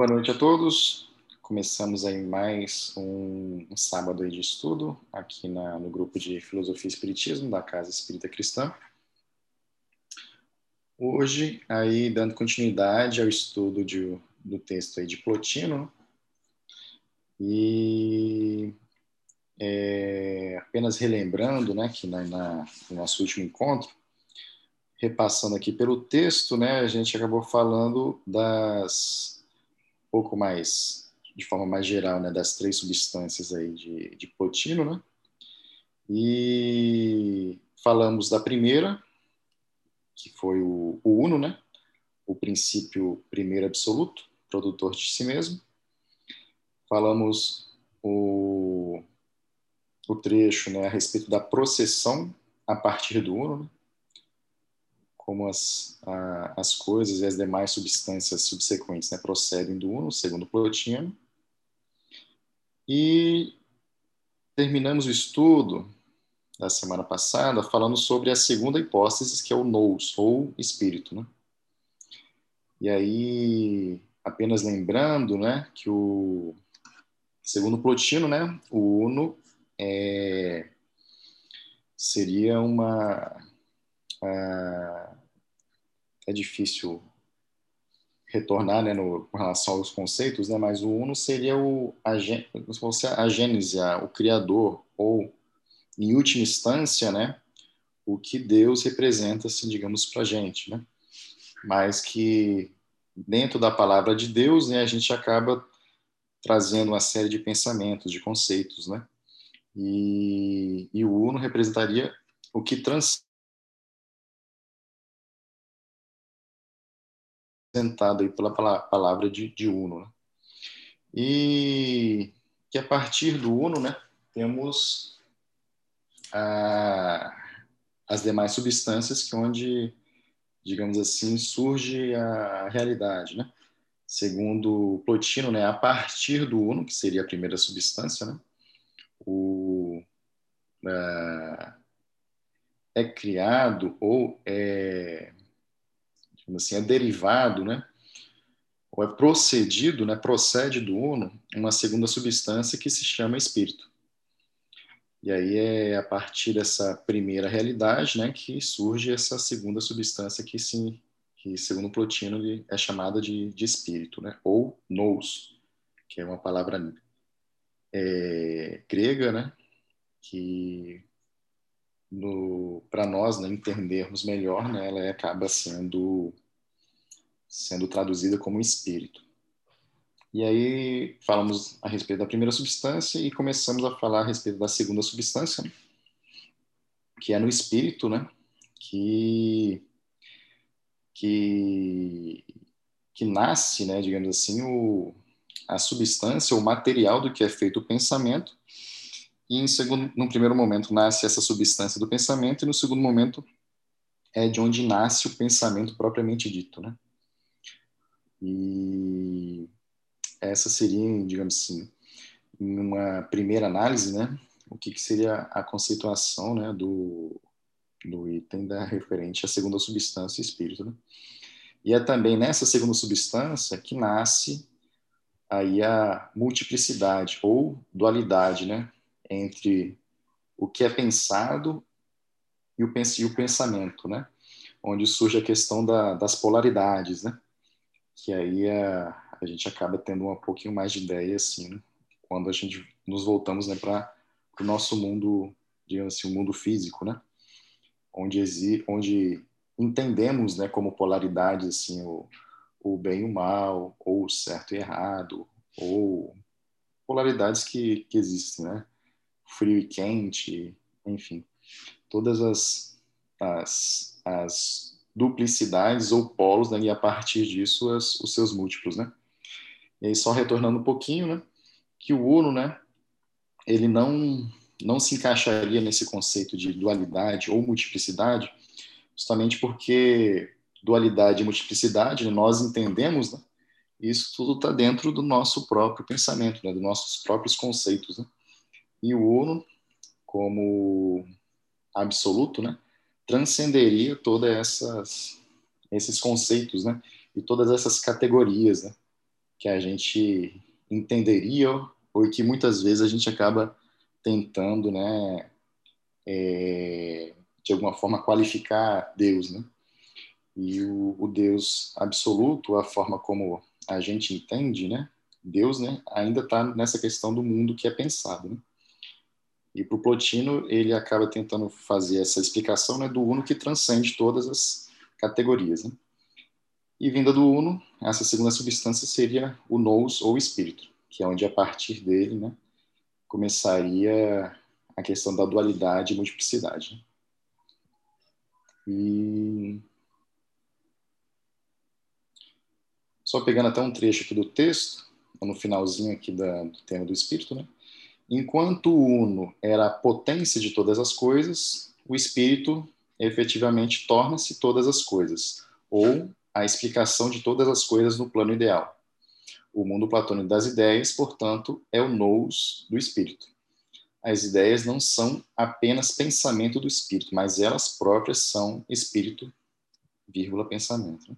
Boa noite a todos. Começamos aí mais um, sábado de estudo aqui na, no grupo de Filosofia e Espiritismo da Casa Espírita Cristã. Hoje, aí dando continuidade ao estudo de, do texto aí de Plotino, e é, apenas relembrando, né, que na, na, no nosso último encontro, repassando aqui pelo texto, né, a gente acabou falando das pouco mais, de forma mais geral, né, das três substâncias aí de, de Plotino, né? E falamos da primeira, que foi o, o Uno, né? O princípio primeiro absoluto, produtor de si mesmo. Falamos o, o trecho né, a respeito da processão a partir do Uno, né? Como as, a, as coisas e as demais substâncias subsequentes né, procedem do Uno, segundo Plotino. E terminamos o estudo da semana passada falando sobre a segunda hipótese, que é o nous, ou espírito. Né? E aí, apenas lembrando né, que o, segundo Plotino, né, o Uno é, seria uma é difícil retornar né, no, com relação aos conceitos, né, mas o uno seria o, a, se fosse a gênese, a, o criador, ou, em última instância, né, o que Deus representa, assim, digamos, para a gente. Né? Mas que dentro da palavra de Deus, né, a gente acaba trazendo uma série de pensamentos, de conceitos, né? E, e o uno representaria o que trans representado aí pela palavra de, de Uno. Né? E que a partir do Uno, né, temos a, as demais substâncias que onde, digamos assim, surge a realidade, né? Segundo Plotino, né, a partir do Uno, que seria a primeira substância, né, o, é criado ou é assim, é derivado, né? ou é procedido, né? procede do uno, uma segunda substância que se chama espírito. E aí é a partir dessa primeira realidade né, que surge essa segunda substância que, sim, que segundo Plotino, é chamada de, de espírito, né? ou nous, que é uma palavra é, grega, né? que para nós né, entendermos melhor, né, ela acaba sendo sendo traduzida como espírito. E aí falamos a respeito da primeira substância e começamos a falar a respeito da segunda substância, né, que é no espírito, né, que que que nasce, né, digamos assim, o a substância, o material do que é feito o pensamento e em segundo, no primeiro momento nasce essa substância do pensamento e no segundo momento é de onde nasce o pensamento propriamente dito, né? E essa seria, digamos assim, uma primeira análise, né? O que, que seria a conceituação, né, do, do item da referente à segunda substância espírito, né? E é também nessa segunda substância que nasce aí a multiplicidade ou dualidade, né? entre o que é pensado e o, pensamento, né? Onde surge a questão da, das polaridades, né? Que aí a, a gente acaba tendo um pouquinho mais de ideia, assim, né? quando a gente nos voltamos né, para o nosso mundo, digamos assim, o mundo físico, né? Onde, exi, onde entendemos, né, como polaridade, assim, o, o bem e o mal, ou o certo e errado, ou polaridades que, que existem, né? frio e quente, enfim, todas as, as, as duplicidades ou polos, né, e a partir disso as, os seus múltiplos, né? E aí só retornando um pouquinho, né, que o Uno, né, ele não não se encaixaria nesse conceito de dualidade ou multiplicidade, justamente porque dualidade e multiplicidade, né, nós entendemos, né, isso tudo está dentro do nosso próprio pensamento, né, dos nossos próprios conceitos, né? e o uno, como absoluto, né, transcenderia todas essas esses conceitos, né, e todas essas categorias, né, que a gente entenderia ou que muitas vezes a gente acaba tentando, né, é, de alguma forma qualificar Deus, né? E o, o, Deus absoluto, a forma como a gente entende, né? Deus, né, ainda está nessa questão do mundo que é pensado, né? E para o Plotino, ele acaba tentando fazer essa explicação né, do Uno que transcende todas as categorias. Né? E vinda do Uno, essa segunda substância seria o nous ou espírito, que é onde a partir dele né, começaria a questão da dualidade e multiplicidade. E só pegando até um trecho aqui do texto, no finalzinho aqui da, do tema do espírito, né? Enquanto o uno era a potência de todas as coisas, o espírito efetivamente torna-se todas as coisas, ou a explicação de todas as coisas no plano ideal. O mundo platônico das ideias, portanto, é o nous do espírito. As ideias não são apenas pensamento do espírito, mas elas próprias são espírito, vírgula, pensamento.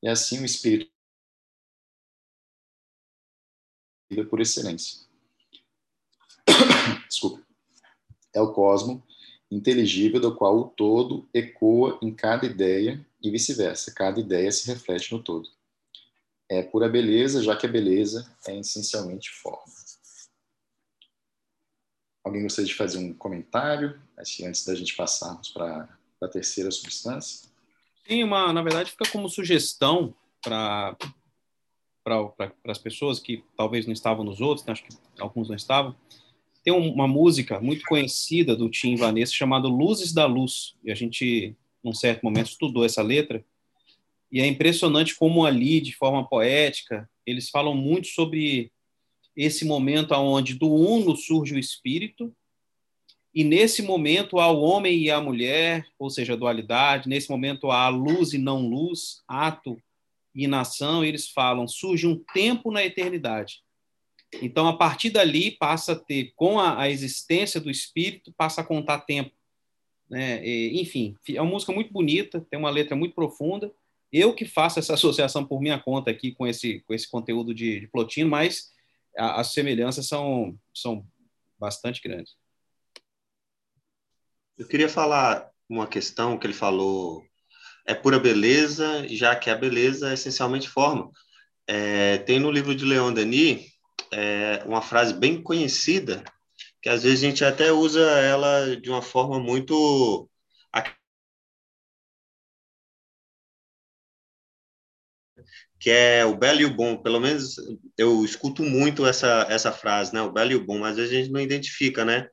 E assim o espírito por excelência. Desculpa. É o cosmo inteligível do qual o todo ecoa em cada ideia e vice-versa. Cada ideia se reflete no todo. É pura beleza, já que a beleza é essencialmente forma. Alguém gostaria de fazer um comentário antes da gente passarmos para a terceira substância? Sim, uma, na verdade fica como sugestão para para as pessoas que talvez não estavam nos outros, né? acho que alguns não estavam, tem uma música muito conhecida do Tim Vanessa chamada Luzes da Luz. E a gente, num certo momento, estudou essa letra. E é impressionante como ali, de forma poética, eles falam muito sobre esse momento onde do uno surge o espírito, e nesse momento há o homem e a mulher, ou seja, a dualidade, nesse momento há luz e não luz, ato e nação, e eles falam, surge um tempo na eternidade. Então, a partir dali, passa a ter, com a, a existência do espírito, passa a contar tempo. Né? E, enfim, é uma música muito bonita, tem uma letra muito profunda. Eu que faço essa associação por minha conta aqui com esse, com esse conteúdo de, de Plotino, mas a, as semelhanças são, são bastante grandes. Eu queria falar uma questão que ele falou é pura beleza, já que a beleza é essencialmente forma. É, tem no livro de Leon Denis é, uma frase bem conhecida, que às vezes a gente até usa ela de uma forma muito que é o belo e o bom. Pelo menos eu escuto muito essa, essa frase, né? O belo e o bom, mas às vezes a gente não identifica, né?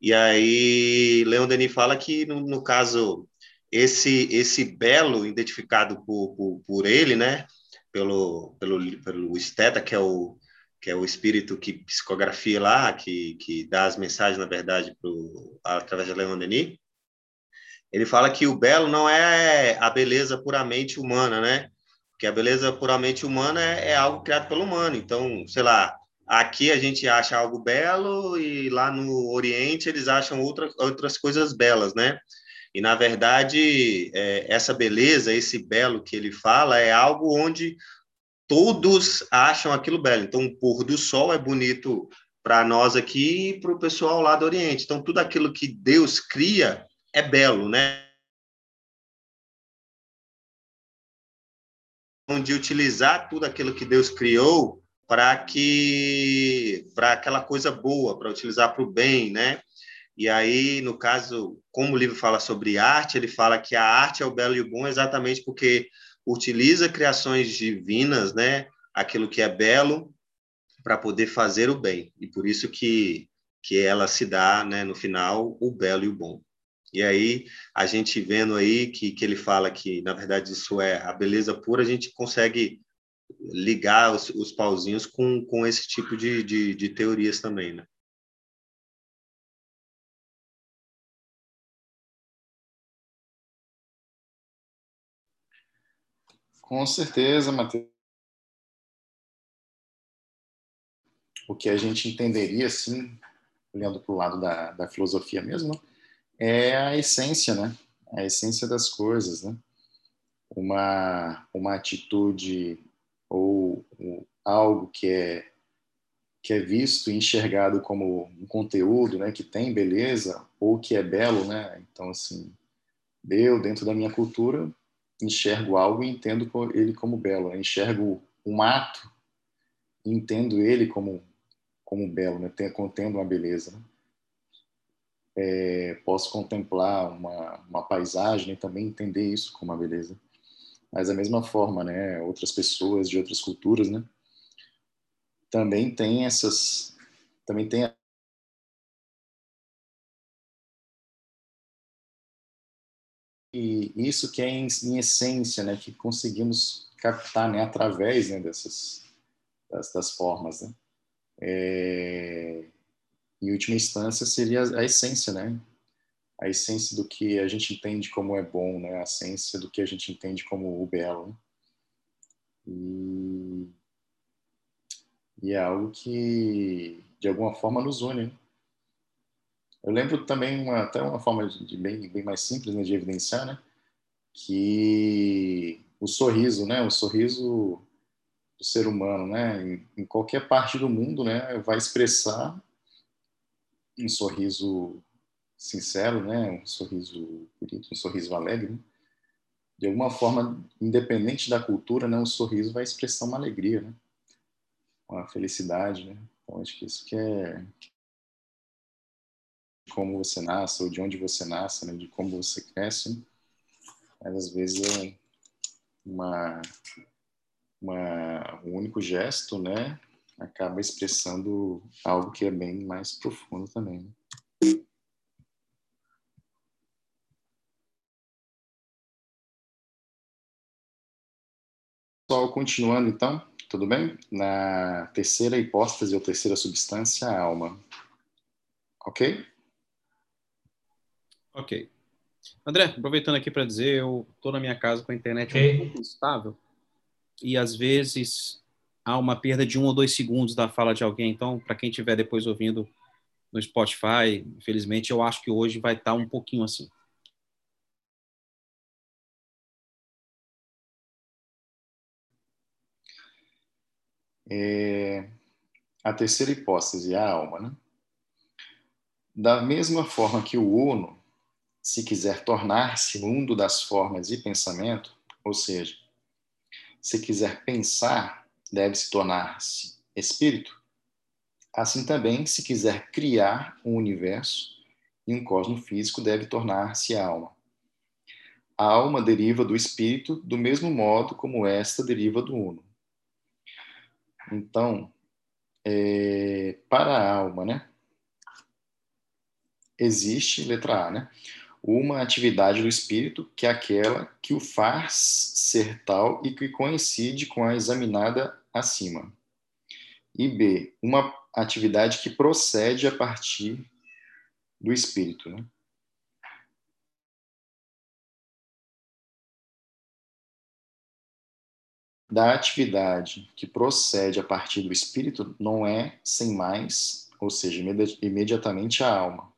E aí, Leon Denis fala que, no, no caso, esse, esse belo identificado por, por, por ele, né? Pelo, pelo, pelo esteta, que é o, que é o espírito que psicografia lá, que, que dá as mensagens, na verdade, pro, através de Leon Denis, ele fala que o belo não é a beleza puramente humana, né? Porque a beleza puramente humana é, é algo criado pelo humano. Então, sei lá, aqui a gente acha algo belo e lá no Oriente eles acham outra, outras coisas belas, né? E, na verdade, é, essa beleza, esse belo que ele fala, é algo onde todos acham aquilo belo. Então, o pôr do sol é bonito para nós aqui e para o pessoal lá do Oriente. Então, tudo aquilo que Deus cria é belo, né? De utilizar tudo aquilo que Deus criou para que para aquela coisa boa, para utilizar para o bem, né? E aí, no caso, como o livro fala sobre arte, ele fala que a arte é o belo e o bom exatamente porque utiliza criações divinas, né, aquilo que é belo, para poder fazer o bem. E por isso que, que ela se dá, né, no final, o belo e o bom. E aí, a gente vendo aí que, que ele fala que, na verdade, isso é a beleza pura, a gente consegue ligar os, os pauzinhos com, com esse tipo de, de, de teorias também, né? Com certeza, Matheus. O que a gente entenderia, assim, olhando para o lado da, da filosofia mesmo, é a essência, né? A essência das coisas, né? Uma, uma atitude ou algo que é que é visto e enxergado como um conteúdo, né, que tem beleza ou que é belo, né? Então assim, eu dentro da minha cultura enxergo algo e entendo ele como belo, enxergo um ato e entendo ele como como belo, né? contendo uma beleza. Né? É, posso contemplar uma, uma paisagem e também entender isso como uma beleza. Mas da mesma forma, né, outras pessoas de outras culturas, né, também tem essas, também tem e isso que é em, em, essência, né, que conseguimos captar, né, através né, dessas das, formas, né. É, em última instância seria a essência, né, a essência do que a gente entende como é bom, né? A essência do que a gente entende como o belo. Né? E, e é algo que, de alguma forma, nos une. Né? Eu lembro também uma, até uma forma de bem, bem mais simples né, de evidenciar, né? Que o sorriso, né? O sorriso do ser humano, né? Em, em qualquer parte do mundo, né? Vai expressar um sorriso sincero, né? Um sorriso bonito, um sorriso alegre. Né? De alguma forma, independente da cultura, né? O sorriso vai expressar uma alegria, né? Uma felicidade, né? Então, acho que isso que é como você nasce ou de onde você nasce, né? De como você cresce. Mas às vezes é uma, uma um único gesto, né? Acaba expressando algo que é bem mais profundo também. Né? Pessoal, continuando então, tudo bem? Na terceira hipóstase ou terceira substância, a alma. Ok? Ok. André, aproveitando aqui para dizer, eu estou na minha casa com a internet okay. um pouco instável e às vezes há uma perda de um ou dois segundos da fala de alguém. Então, para quem estiver depois ouvindo no Spotify, infelizmente, eu acho que hoje vai estar tá um pouquinho assim. é, a terceira hipótese, a alma. Né? Da mesma forma que o uno, se quiser tornar-se mundo das formas e pensamento, ou seja, se quiser pensar, deve se tornar-se espírito. Assim também, se quiser criar um universo e um cosmo físico, deve tornar-se alma. A alma deriva do espírito do mesmo modo como esta deriva do uno. Então, é, para a alma, né? Existe, letra A, né? Uma atividade do espírito que é aquela que o faz ser tal e que coincide com a examinada acima. E B, uma atividade que procede a partir do espírito, né? da atividade que procede a partir do espírito não é sem mais, ou seja, imediatamente a alma.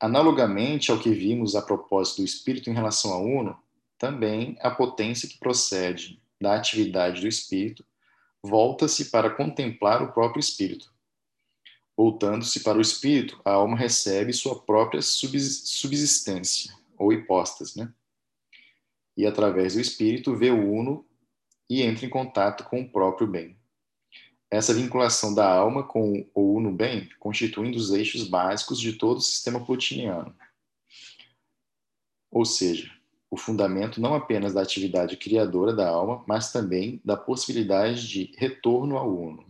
Analogamente ao que vimos a propósito do espírito em relação ao uno, também a potência que procede da atividade do espírito volta-se para contemplar o próprio espírito. Voltando-se para o espírito, a alma recebe sua própria subsistência, ou hipóstase, né? E através do espírito vê o uno e entra em contato com o próprio bem. Essa vinculação da alma com o uno bem constitui um dos eixos básicos de todo o sistema plutiniano. Ou seja, o fundamento não apenas da atividade criadora da alma, mas também da possibilidade de retorno ao uno.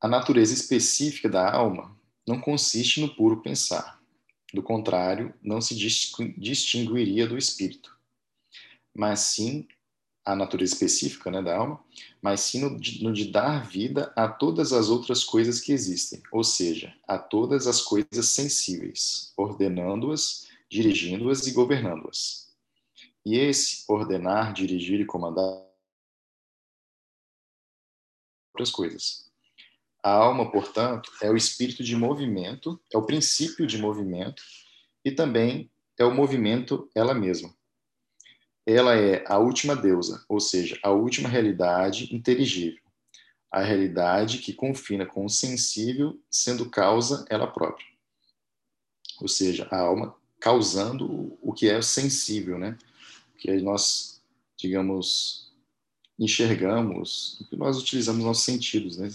A natureza específica da alma não consiste no puro pensar. Do contrário, não se distinguiria do espírito mas sim a natureza específica né, da alma, mas sim no no de dar vida a todas as outras coisas que existem, ou seja, a todas as coisas sensíveis, ordenando-as, dirigindo-as e governando-as. E esse ordenar, dirigir e comandar outras coisas. A alma, portanto, é o espírito de movimento, é o princípio de movimento e também é o movimento ela mesma. Ela é a última deusa, ou seja, a última realidade inteligível, a realidade que confina com o sensível, sendo causa ela própria. Ou seja, a alma causando o que é sensível, né? Que nós, digamos, enxergamos, o que nós utilizamos nossos sentidos, né?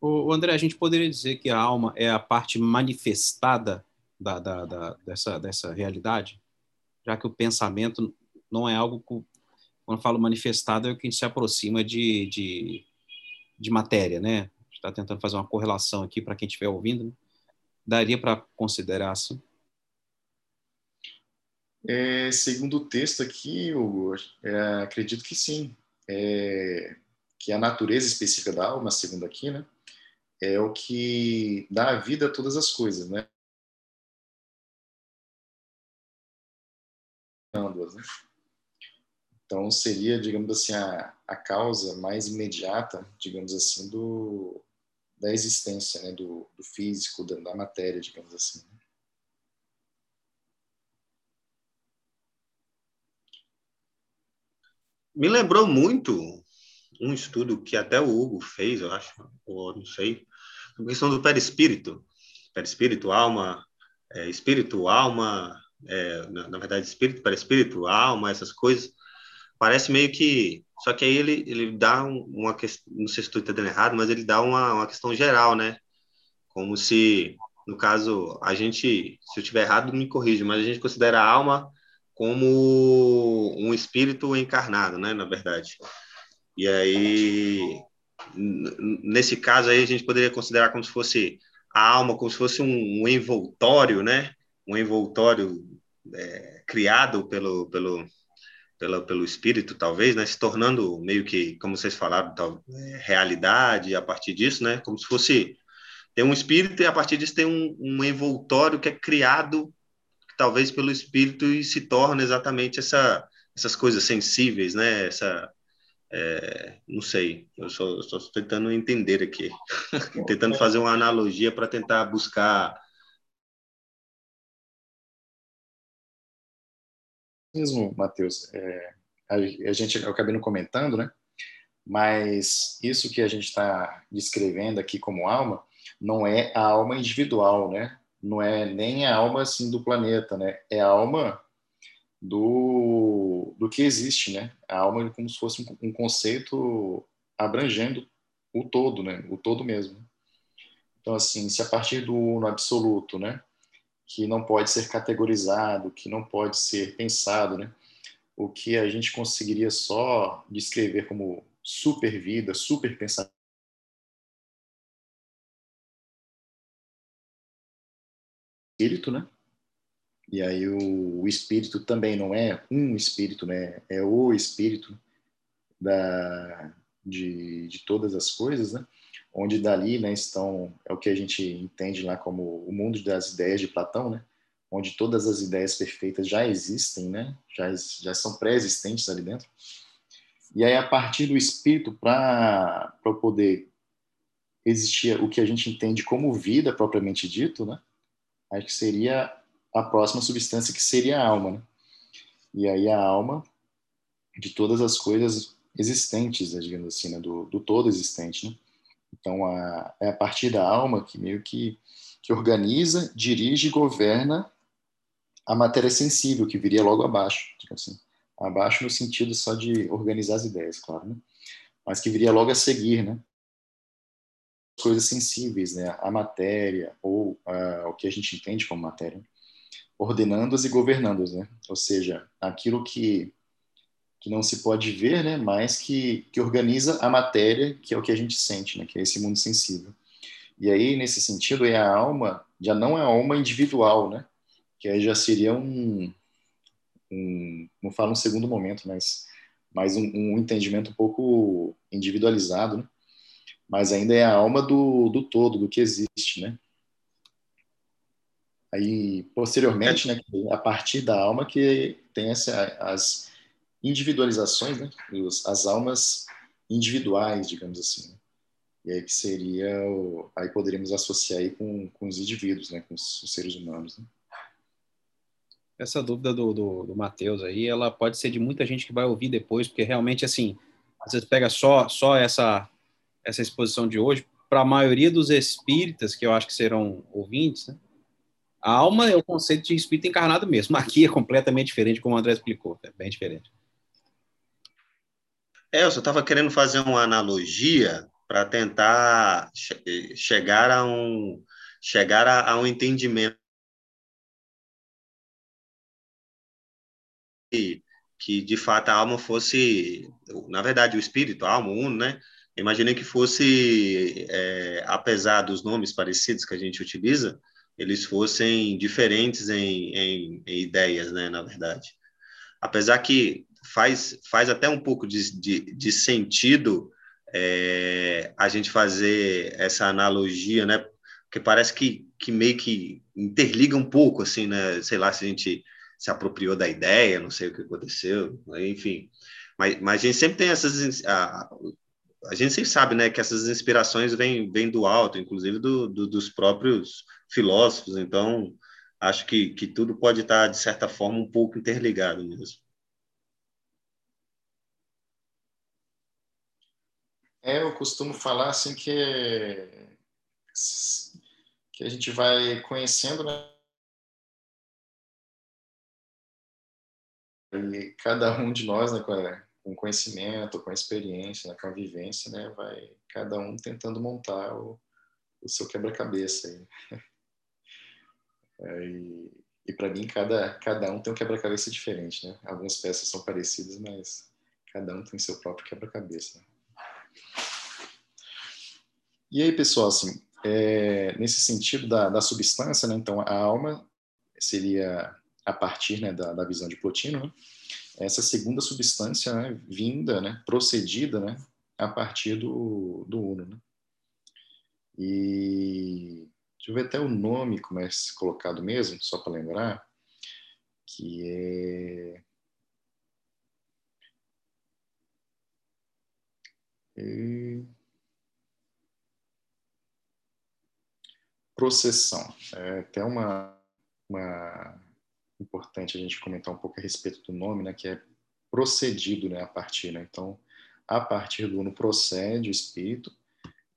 O André, a gente poderia dizer que a alma é a parte manifestada da, da, da, dessa, dessa realidade, já que o pensamento não é algo que, quando eu falo manifestado, é o que a gente se aproxima de, de, de matéria, né? está tentando fazer uma correlação aqui para quem estiver ouvindo. Né? Daria para considerar assim? É, segundo o texto aqui, Hugo, é, acredito que sim. É, que a natureza específica da alma, segundo aqui, né, é o que dá a vida a todas as coisas, né? Né? Então seria, digamos assim, a, a causa mais imediata, digamos assim, do, da existência, né? do, do físico, da, da, matéria, digamos assim. Né? Me lembrou muito um estudo que até o Hugo fez, eu acho, ou não sei, a questão do perispírito. Perispírito, alma, é, espírito, alma, é, na, na, verdade, espírito, perispírito, alma, essas coisas. Parece meio que. Só que aí ele, ele dá uma questão. Não sei se estou entendendo errado, mas ele dá uma, uma questão geral, né? Como se, no caso, a gente. Se eu estiver errado, me corrija, mas a gente considera a alma como um espírito encarnado, né? Na verdade. E aí, nesse caso aí, a gente poderia considerar como se fosse a alma, como se fosse um, um envoltório, né? Um envoltório é, criado pelo, pelo, pelo, pelo espírito, talvez, né? Se tornando meio que, como vocês falaram, tal, é, realidade a partir disso, né? Como se fosse tem um espírito e a partir disso tem um, um envoltório que é criado talvez pelo espírito e se torna exatamente essa, essas coisas sensíveis, né? Essa é, não sei, eu só estou tentando entender aqui, tentando fazer uma analogia para tentar buscar. Mesmo, Matheus, é, a, a, gente, eu acabei não comentando, né? Mas isso que a gente está descrevendo aqui como alma não é a alma individual, né? Não é nem a alma assim do planeta, né? É a alma do, do que existe, né? A alma é como se fosse um, um conceito abrangendo o todo, né? O todo mesmo. Então, assim, se a partir do no absoluto, né? Que não pode ser categorizado, que não pode ser pensado, né? O que a gente conseguiria só descrever como super vida, super pensamento, espírito, né? E aí o, o, espírito também não é um espírito, né? É o espírito da, de, de todas as coisas, né? Onde dali, né, estão é o que a gente entende lá como o mundo das ideias de Platão, né? Onde todas as ideias perfeitas já existem, né? Já já são pré-existentes ali dentro. E aí a partir do espírito para poder existir o que a gente entende como vida propriamente dito, né? Acho que seria a próxima substância que seria a alma, né? E aí a alma de todas as coisas existentes, né, digamos assim, né? do, do todo existente, né? Então a, é a partir da alma que meio que que organiza, dirige e governa a matéria sensível que viria logo abaixo, assim, abaixo no sentido só de organizar as ideias, claro, né? Mas que viria logo a seguir, né? Coisas sensíveis, né? A matéria ou uh, o que a gente entende como matéria ordenando-as e governando-as, né? Ou seja, aquilo que que não se pode ver, né, mas que, que organiza a matéria, que é o que a gente sente, né, que é esse mundo sensível. E aí, nesse sentido, é a alma já não é a alma individual, né, que aí já seria um, um não falo um segundo momento, mas, mas um, um entendimento um pouco individualizado, né, mas ainda é a alma do, do todo, do que existe, né, Aí, posteriormente, né, a partir da alma que tem essa, as individualizações, né, as almas individuais, digamos assim. Né? E aí que seria, o, aí poderíamos associar aí com, com os indivíduos, né, com os, os seres humanos. Né? essa dúvida do, do, do Matheus aí, ela pode ser de muita gente que vai ouvir depois, porque realmente, assim, às vezes pega só, só essa, essa exposição de hoje, para a maioria dos espíritas, que eu acho que serão ouvintes, né? a alma é o conceito de espírito encarnado mesmo. Aqui é completamente diferente, como o André explicou, é bem diferente. É, eu só estava querendo fazer uma analogia para tentar che chegar a um chegar a, a um entendimento que, que de fato a alma fosse, na verdade, o espírito, a alma, o uno, né? Imaginei que fosse, é, apesar dos nomes parecidos que a gente utiliza, eles fossem diferentes em, em, em ideias, né? Na verdade, apesar que faz, faz até um pouco de, de, de sentido é, a gente fazer essa analogia, né? Porque parece que, que meio que interliga um pouco, assim, né? Sei lá se a gente se apropriou da ideia, não sei o que aconteceu, enfim. Mas, mas a gente sempre tem essas. A, a gente sempre sabe, né, que essas inspirações vêm, vêm do alto, inclusive do, do, dos próprios filósofos. Então, acho que, que tudo pode estar, de certa forma, um pouco interligado mesmo. É, eu costumo falar assim que, que a gente vai conhecendo, né? E cada um de nós, né, com conhecimento, com experiência, né, com a vivência, né, vai cada um tentando montar o, o seu quebra-cabeça. É, e, e para mim, cada, cada um tem um quebra-cabeça diferente. Né? Algumas peças são parecidas, mas cada um tem seu próprio quebra-cabeça. Né? E aí, pessoal, assim, é, nesse sentido da, da substância, né, então a alma seria a partir né, da, da, visão de Plotino, né, essa segunda substância né, vinda, né, procedida né, a partir do, do Uno. Né. E deixa eu ver até o nome como é colocado mesmo, só para lembrar, que é E... Processão. É até uma, uma importante a gente comentar um pouco a respeito do nome, né, que é procedido né, a partir. Né? Então, a partir do uno procede o espírito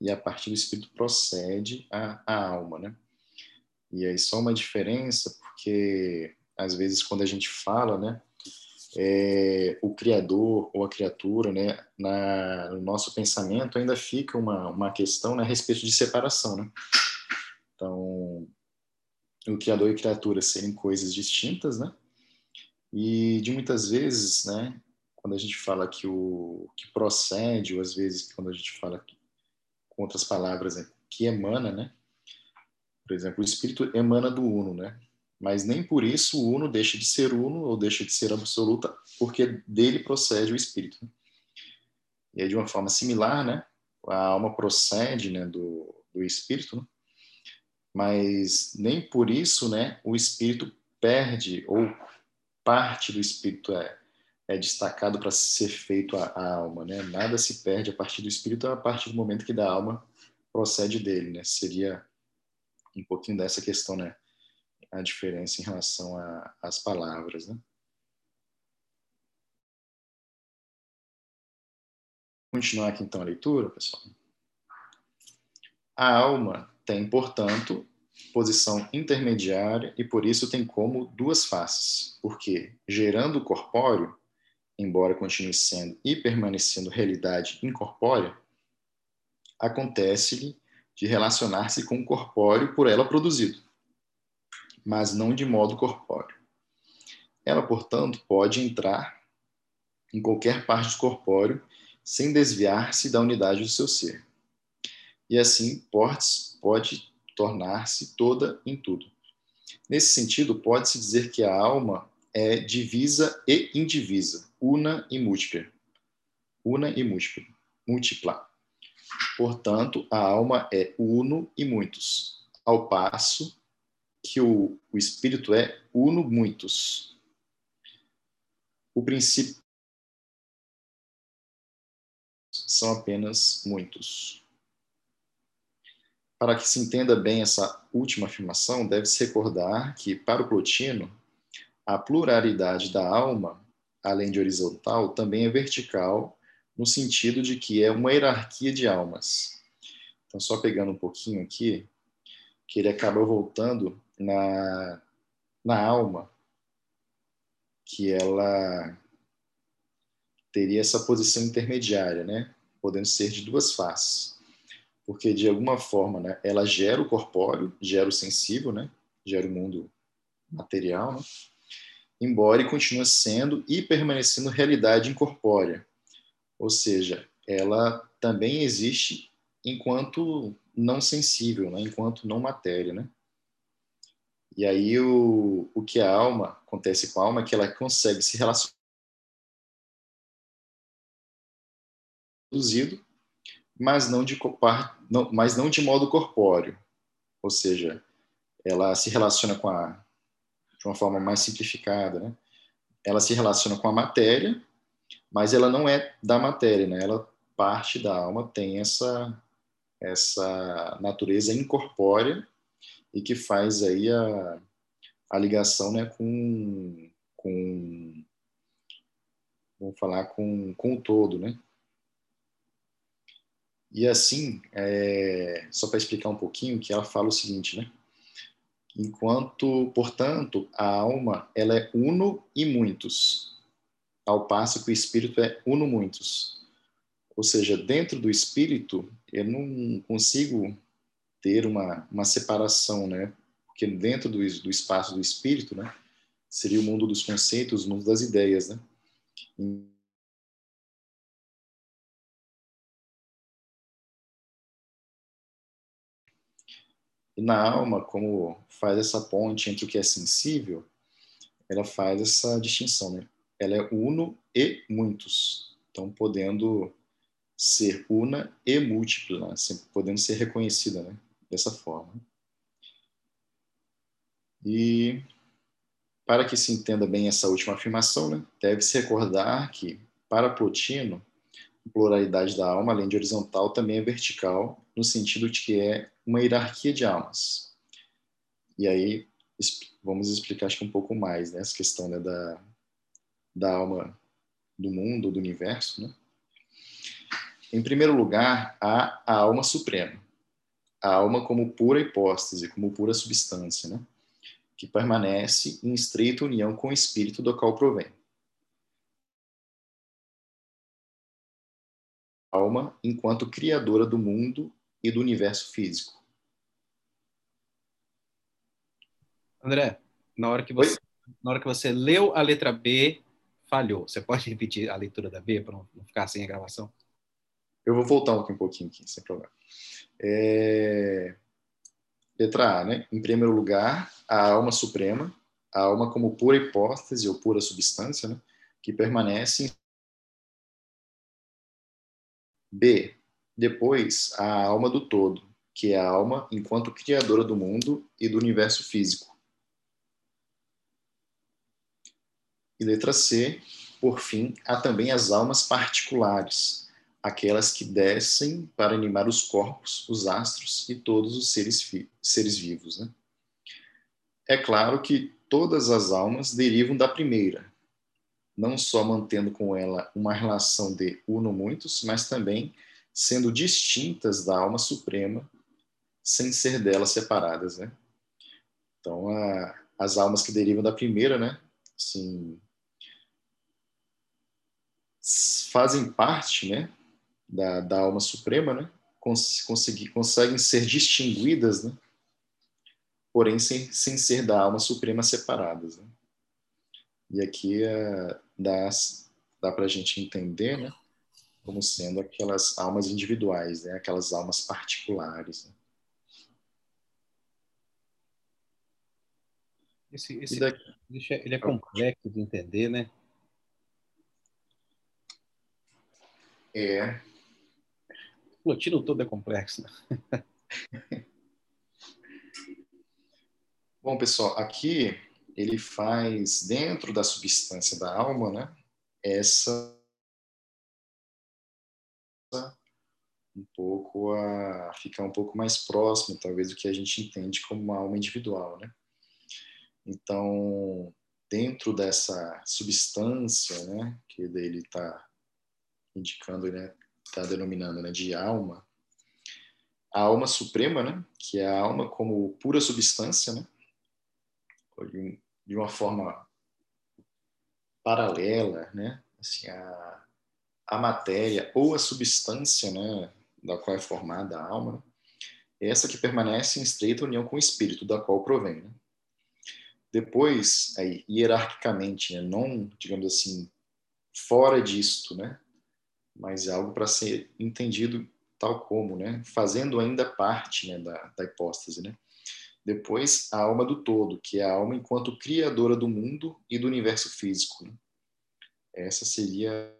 e a partir do espírito procede a, a alma. Né? E aí só uma diferença, porque às vezes quando a gente fala, né, é, o criador ou a criatura, né, na, no nosso pensamento ainda fica uma, uma questão né, a respeito de separação, né? Então, o criador e criatura serem coisas distintas, né? E de muitas vezes, né, quando a gente fala que o que procede, ou às vezes quando a gente fala que, com outras palavras, né, que emana, né? Por exemplo, o espírito emana do uno, né? Mas nem por isso o uno deixa de ser uno ou deixa de ser absoluta, porque dele procede o espírito. E aí, de uma forma similar, né, a alma procede né, do, do espírito, né, mas nem por isso né, o espírito perde ou parte do espírito é, é destacado para ser feito a, a, alma. Né? Nada se perde a partir do espírito a partir do momento que da alma procede dele. Né? Seria um pouquinho dessa questão, né? A diferença em relação às palavras. Né? Continuar aqui então a leitura, pessoal. A alma tem, portanto, posição intermediária e por isso tem como duas faces, porque gerando o corpóreo, embora continue sendo e permanecendo realidade incorpórea, acontece-lhe de relacionar-se com o corpóreo por ela produzido mas não de modo corpóreo. Ela, portanto, pode entrar em qualquer parte do corpóreo sem desviar-se da unidade do seu ser. E assim pode, pode tornar-se toda em tudo. Nesse sentido, pode-se dizer que a alma é divisa e indivisa, una e múltipla. Una e múltipla. múltipla. Portanto, a alma é uno e muitos, ao passo que o, o espírito é uno muitos. O princípio são apenas muitos. Para que se entenda bem essa última afirmação, deve-se recordar que, para o Plotino, a pluralidade da alma, além de horizontal, também é vertical, no sentido de que é uma hierarquia de almas. Então, só pegando um pouquinho aqui, que ele acaba voltando na, na alma, que ela teria essa posição intermediária, né? podendo ser de duas faces. Porque, de alguma forma, né, ela gera o corpóreo, gera o sensível, né? gera o mundo material, né? embora continue sendo e permanecendo realidade incorpórea. Ou seja, ela também existe enquanto não sensível, né? enquanto não matéria. Né? E aí o, o que a alma, acontece com a alma, é que ela consegue se relacionar mas não de não, mas não de modo corpóreo. Ou seja, ela se relaciona com a de uma forma mais simplificada, né? Ela se relaciona com a matéria, mas ela não é da matéria, né? Ela parte da alma tem essa essa natureza incorpórea e que faz aí a, a ligação, né, com com vamos falar com, com o todo, né? E assim, é, só para explicar um pouquinho, que ela fala o seguinte, né? Enquanto, portanto, a alma ela é uno e muitos, ao passo que o espírito é uno muitos. Ou seja, dentro do espírito, eu não consigo ter uma, uma separação, né? Porque dentro do, do espaço do espírito, né? Seria o mundo dos conceitos, o mundo das ideias, né? E na alma, como faz essa ponte entre o que é sensível, ela faz essa distinção, né? Ela é uno e muitos. Então, podendo ser una e múltipla, né? podendo ser reconhecida né? Dessa forma. E para que se entenda bem essa última afirmação, né? deve-se recordar que, para Plotino, a pluralidade da alma, além de horizontal, também é vertical, no sentido de que é uma hierarquia de almas. E aí vamos explicar acho que um pouco mais né, essa questão né, da, da alma do mundo, do universo. Né? Em primeiro lugar, há a alma suprema, a alma como pura hipóstase, como pura substância, né? que permanece em estreita união com o espírito do qual provém. alma enquanto criadora do mundo e do universo físico. André, na hora que você, na hora que você leu a letra B, falhou. Você pode repetir a leitura da B para não ficar sem a gravação? Eu vou voltar um pouquinho aqui, sem problema. É... Letra A, né? Em primeiro lugar, a alma suprema, a alma como pura hipótese ou pura substância, né? que permanece B. Depois, a alma do todo, que é a alma enquanto criadora do mundo e do universo físico. E letra C, por fim, há também as almas particulares, aquelas que descem para animar os corpos, os astros e todos os seres, seres vivos. Né? É claro que todas as almas derivam da primeira, não só mantendo com ela uma relação de uno muitos, mas também sendo distintas da alma suprema, sem ser dela separadas, né? Então, a, as almas que derivam da primeira, né, assim, fazem parte, né, da, da alma suprema, né, cons, conseguir, conseguem ser distinguidas, né, porém sem, sem ser da alma suprema separadas, né? E aqui é, dá, dá para a gente entender, né? Como sendo aquelas almas individuais, né? Aquelas almas particulares. Né? Esse, esse, daqui... ele é complexo de entender, né? É. Plotino todo é complexo. Né? Bom, pessoal, aqui ele faz dentro da substância da alma, né, essa um pouco a ficar um pouco mais próximo, talvez, do que a gente entende como uma alma individual, né? Então, dentro dessa substância, né, que ele está indicando, né, está denominando, né, de alma, a alma suprema, né, que é a alma como pura substância, né, de uma forma paralela, né, assim, a, a matéria ou a substância, né, da qual é formada a alma, é essa que permanece em estreita união com o espírito, da qual provém, né. Depois, aí, hierarquicamente, né, não, digamos assim, fora disto, né, mas é algo para ser entendido tal como, né? Fazendo ainda parte né, da, da hipóstase, né? Depois, a alma do todo, que é a alma enquanto criadora do mundo e do universo físico. Né? Essa seria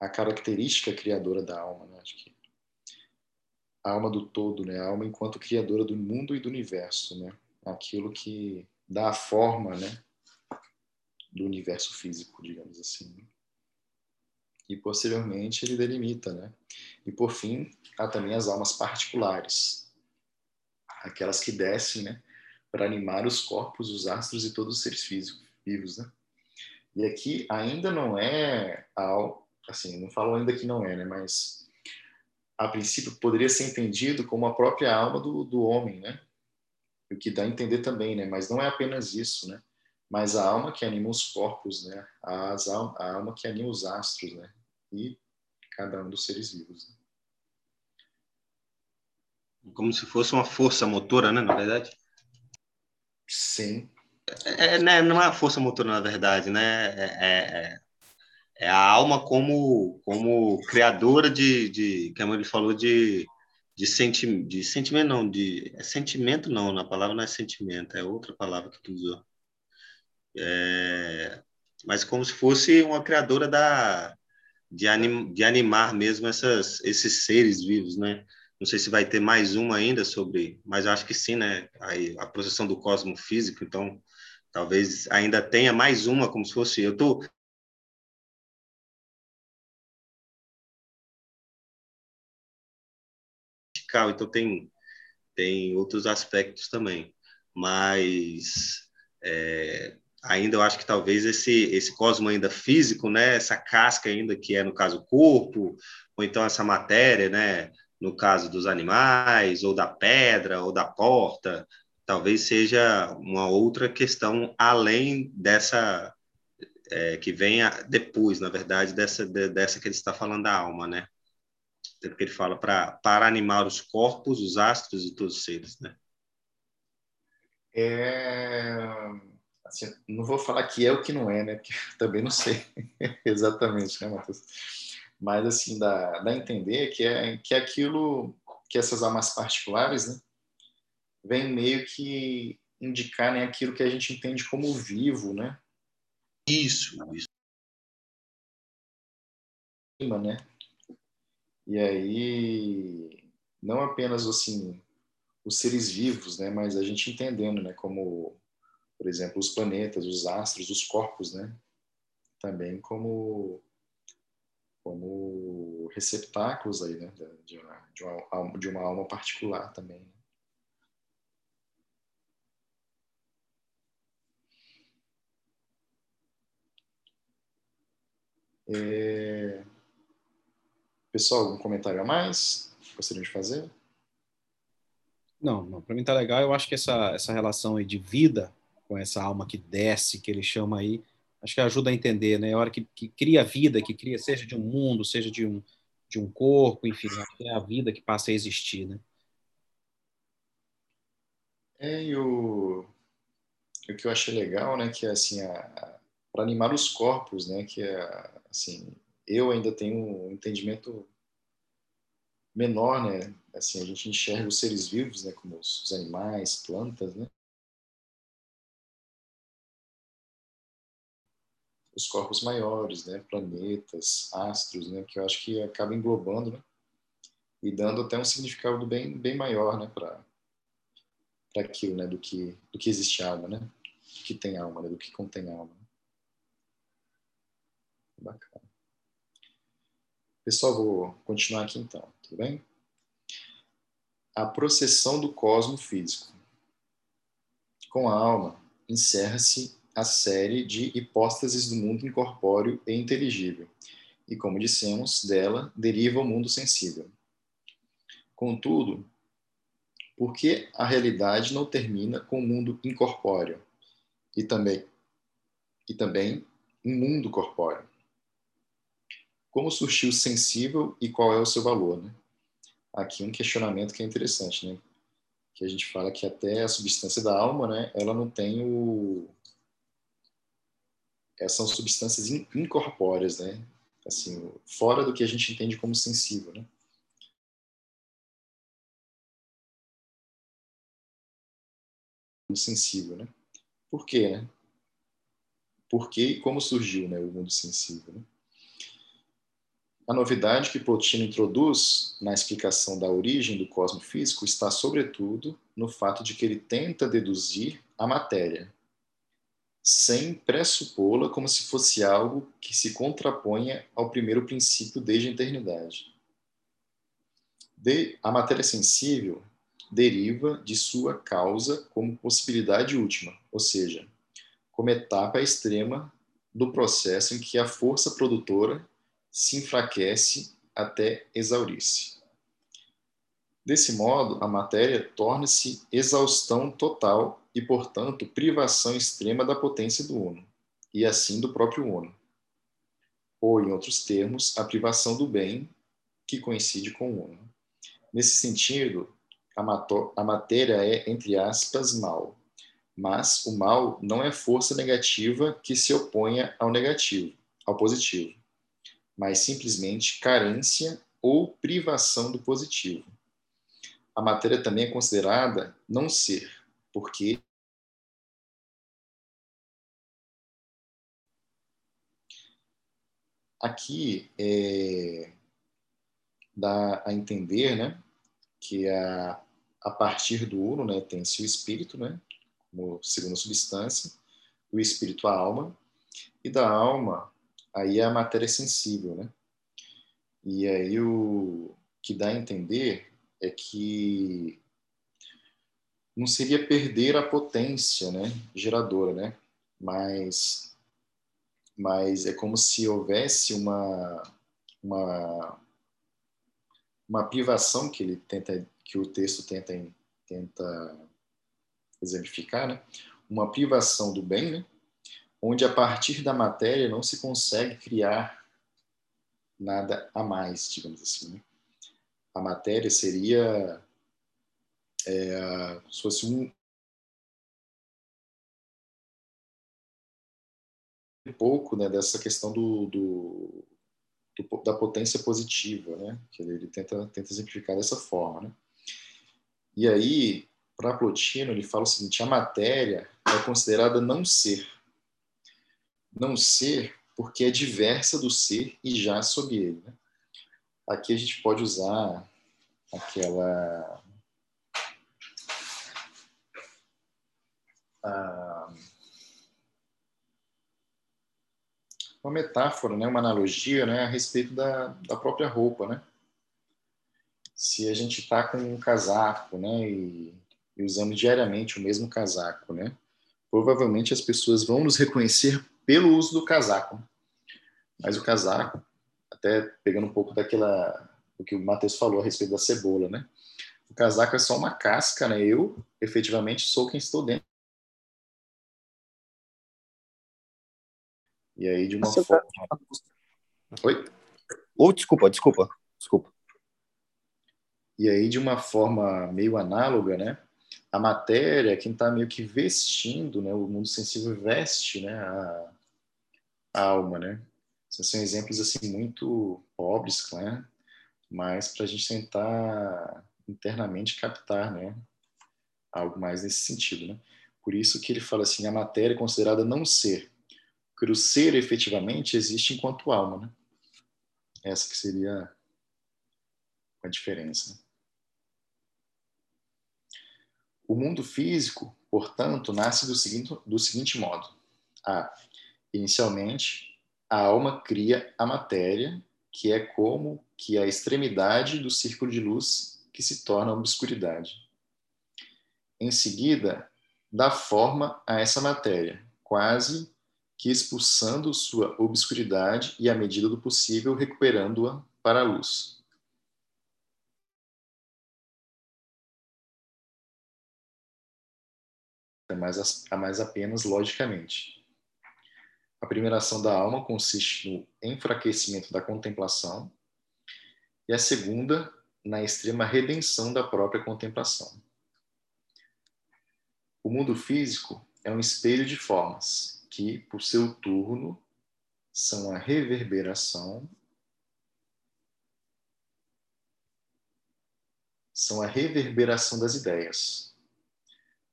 a característica criadora da alma, né? Acho que a alma do todo, né? A alma enquanto criadora do mundo e do universo, né? Aquilo que dá a forma, né? Do universo físico, digamos assim. Né? E posteriormente ele delimita, né? E por fim, há também as almas particulares, aquelas que descem, né, para animar os corpos, os astros e todos os seres físicos vivos, né? E aqui ainda não é ao, assim, não falo ainda que não é, né, mas a princípio poderia ser entendido como a própria alma do, do homem, né? O que dá a entender também, né? Mas não é apenas isso, né? Mas a alma que anima os corpos, né? As, a alma que anima os astros, né? E cada um dos seres vivos. Né? Como se fosse uma força motora, né, na verdade? Sim. É, é, né, não é a força motora, na verdade, né? É, é, é, é a alma como, como criadora de, de, como ele falou, de, de, senti, de sentimento, não, de é sentimento não, na palavra não é sentimento, é outra palavra que tu usou. É, mas como se fosse uma criadora da, de, anim, de animar mesmo essas, esses seres vivos, né? Não sei se vai ter mais uma ainda sobre, mas acho que sim, né? A, a processão do cosmo físico, então talvez ainda tenha mais uma, como se fosse. Eu tô então tem tem outros aspectos também, mas é, ainda eu acho que talvez esse esse cosmo ainda físico, né, essa casca ainda que é no caso o corpo, ou então essa matéria, né, no caso dos animais, ou da pedra, ou da porta, talvez seja uma outra questão além dessa é, que venha depois, na verdade, dessa dessa que ele está falando da alma, né? Porque ele fala para para animar os corpos, os astros e todos os seres, né? É assim, não vou falar que é o que não é, né? Porque também não sei exatamente, né, Matheus? Mas, assim, dá, dá a entender que é, que é aquilo, que essas almas particulares, né? Vem meio que indicar né, aquilo que a gente entende como vivo, né? Isso, isso. Né? E aí, não apenas, assim, os seres vivos, né? Mas a gente entendendo, né? Como por exemplo, os planetas, os astros, os corpos, né? Também como como receptáculos aí, né? De uma, de uma, de uma alma particular também. Né? É... Pessoal, algum comentário a mais? Gostariam de fazer? Não, não para mim tá legal. Eu acho que essa, essa relação aí de vida com essa alma que desce, que ele chama aí, acho que ajuda a entender, né? A hora que, que cria vida, que cria, seja de um mundo, seja de um, de um corpo, enfim, é a vida que passa a existir, né? É, e o, o que eu achei legal, né, que é assim, para animar os corpos, né, que é, assim, eu ainda tenho um entendimento menor, né, assim, a gente enxerga os seres vivos, né, como os, os animais, plantas, né, os corpos maiores, né, planetas, astros, né, que eu acho que acaba englobando, né, e dando até um significado bem bem maior, né, para para aquilo, né, do que do que existe alma, né, do que tem alma, né, do que contém alma. Bacana. Pessoal, vou continuar aqui então, tudo bem? A processão do cosmo físico. Com a alma, encerra-se a série de hipóstases do mundo incorpóreo e inteligível, e, como dissemos, dela deriva o mundo sensível. Contudo, por que a realidade não termina com o mundo incorpóreo e também e também um mundo corpóreo? Como surgiu sensível e qual é o seu valor, né? Aqui um questionamento que é interessante, né? Que a gente fala que até a substância da alma, né, ela não tem o são substâncias incorpóreas, né? Assim, fora do que a gente entende como sensível, né? Sensível, né? Por quê, né? Por quê e como surgiu, né, o mundo sensível, né? A novidade que Plotino introduz na explicação da origem do cosmo físico está, sobretudo, no fato de que ele tenta deduzir a matéria, sem pressupô-la como se fosse algo que se contraponha ao primeiro princípio desde a eternidade. De, a matéria sensível deriva de sua causa como possibilidade última, ou seja, como etapa extrema do processo em que a força produtora se enfraquece até exaurir-se. Desse modo, a matéria torna-se exaustão total e, portanto, privação extrema da potência do Uno, e assim do próprio Uno. Ou, em outros termos, a privação do bem, que coincide com o Uno. Nesse sentido, a, matéria é, entre aspas, mal, mas o mal não é força negativa que se oponha ao negativo, ao positivo, mas simplesmente carência ou privação do positivo. A matéria também é considerada não ser, porque aqui é, dá a entender, né, que a, a partir do uno, né, tem-se o espírito, né, como segunda substância, o espírito a alma, e da alma aí é a matéria sensível, né? E aí o que dá a entender é que não seria perder a potência né, geradora, né? mas, mas é como se houvesse uma, uma, uma privação que ele tenta que o texto tenta tenta exemplificar, né? uma privação do bem, né? onde a partir da matéria não se consegue criar nada a mais, digamos assim. Né? A matéria seria é, se fosse um pouco né, dessa questão do, do, do, da potência positiva, né, que ele tenta, tenta exemplificar dessa forma. Né. E aí, para Plotino, ele fala o seguinte: a matéria é considerada não ser. Não ser porque é diversa do ser e já sob ele. Né. Aqui a gente pode usar aquela uma metáfora, né, uma analogia né, a respeito da, da própria roupa. Né? Se a gente está com um casaco né, e, e usamos diariamente o mesmo casaco, né, provavelmente as pessoas vão nos reconhecer pelo uso do casaco. Mas o casaco, até pegando um pouco daquela o que o Matheus falou a respeito da cebola, né? O casaco é só uma casca, né? Eu, efetivamente, sou quem estou dentro E aí, de uma Você forma. Tá... Oi? Ou, desculpa, desculpa, desculpa. E aí, de uma forma meio análoga, né? A matéria, quem está meio que vestindo, né? O mundo sensível veste, né? A, a alma, né? Esses são exemplos, assim, muito pobres, né? Mas para a gente tentar internamente captar, né? Algo mais nesse sentido, né? Por isso que ele fala assim, a matéria é considerada não ser, porque o ser efetivamente existe enquanto alma, né? Essa que seria a diferença. Né? O mundo físico, portanto, nasce do seguinte, do seguinte modo. A, inicialmente, a alma cria a matéria, que é como que a extremidade do círculo de luz que se torna obscuridade. Em seguida, dá forma a essa matéria, quase que expulsando sua obscuridade e, à medida do possível, recuperando-a para a luz. É a mais apenas logicamente. A primeira ação da alma consiste no enfraquecimento da contemplação e a segunda na extrema redenção da própria contemplação. O mundo físico é um espelho de formas que, por seu turno, são a reverberação são a reverberação das ideias.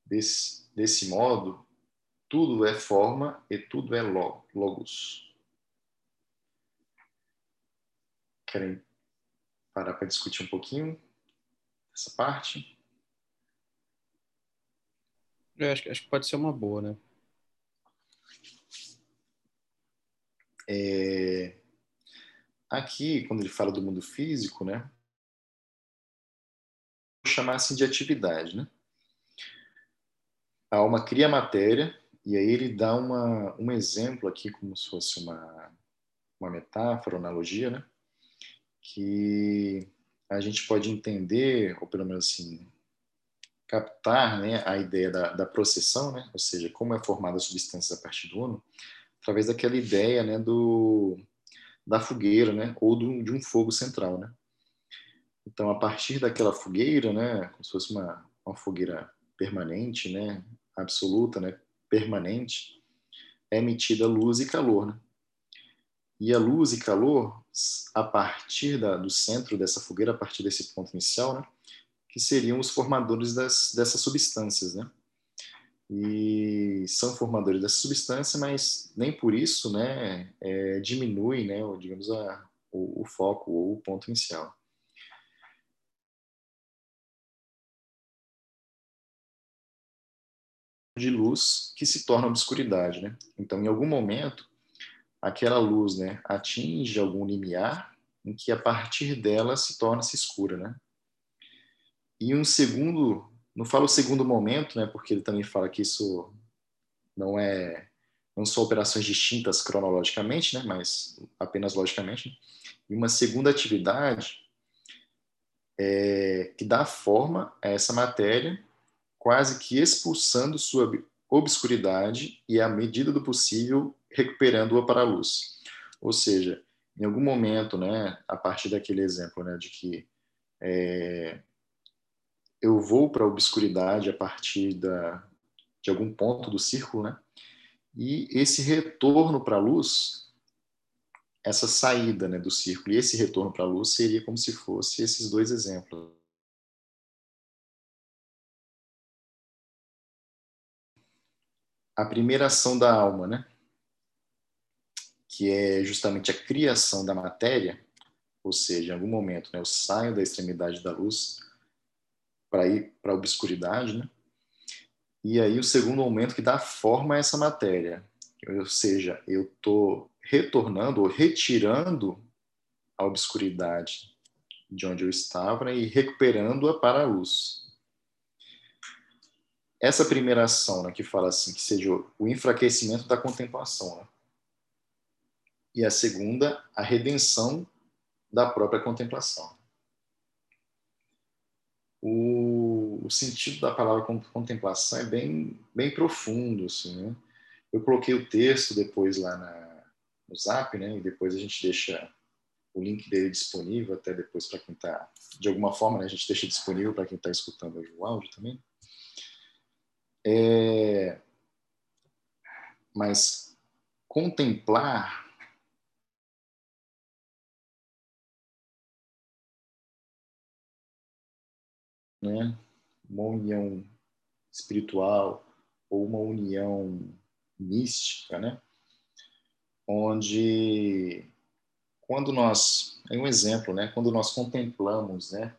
Desse, desse modo, tudo é forma e tudo é logos. Querem parar para discutir um pouquinho essa parte? Eu acho, acho que pode ser uma boa, né? É... Aqui, quando ele fala do mundo físico, né? Chamar assim de atividade, né? A alma cria matéria e aí ele dá uma, um exemplo aqui como se fosse uma, uma metáfora, uma analogia, né? Que a gente pode entender, ou pelo menos assim, captar né, a ideia da, da processão, né? ou seja, como é formada a substância a partir do Uno, através daquela ideia né, do, da fogueira, né, ou do, de um fogo central. Né? Então, a partir daquela fogueira, né, como se fosse uma, uma fogueira permanente, né, absoluta, né, permanente, é emitida luz e calor. Né? E a luz e calor, a partir da, do centro dessa fogueira, a partir desse ponto inicial, né, que seriam os formadores das, dessas substâncias, né? E são formadores dessa substância, mas nem por isso, né, é, diminui, né, ou, digamos, a, o, o foco ou o ponto inicial. de luz que se torna obscuridade, né? Então, em algum momento, aquela luz, né, atinge algum limiar em que a partir dela se torna-se escura, né? E um segundo, não falo o segundo momento, né, porque ele também fala que isso não é não são operações distintas cronologicamente, né, mas apenas logicamente. Né? E uma segunda atividade é, que dá forma a essa matéria, quase que expulsando sua obscuridade e, à medida do possível, recuperando-a para a luz. Ou seja, em algum momento, né, a partir daquele exemplo né, de que é, eu vou para a obscuridade a partir da, de algum ponto do círculo, né? E esse retorno para a luz, essa saída né, do círculo e esse retorno para a luz seria como se fosse esses dois exemplos. A primeira ação da alma, né? que é justamente a criação da matéria, ou seja, em algum momento né, eu saio da extremidade da luz para ir para a obscuridade, né? E aí o segundo momento que dá forma a essa matéria, ou seja, eu estou retornando ou retirando a obscuridade de onde eu estava e recuperando-a para a luz. Essa primeira ação, né, que fala assim, que seja o enfraquecimento da contemplação, né? e a segunda, a redenção da própria contemplação o, o sentido da palavra contemplação é bem, bem profundo, assim, né? Eu coloquei o texto depois lá na, no Zap, né? E depois a gente deixa o link dele disponível até depois para quem está, de alguma forma, né, a gente deixa disponível para quem está escutando o áudio também. É, mas contemplar né? uma união espiritual ou uma união mística, né? onde quando nós, é um exemplo, né? quando nós contemplamos, né?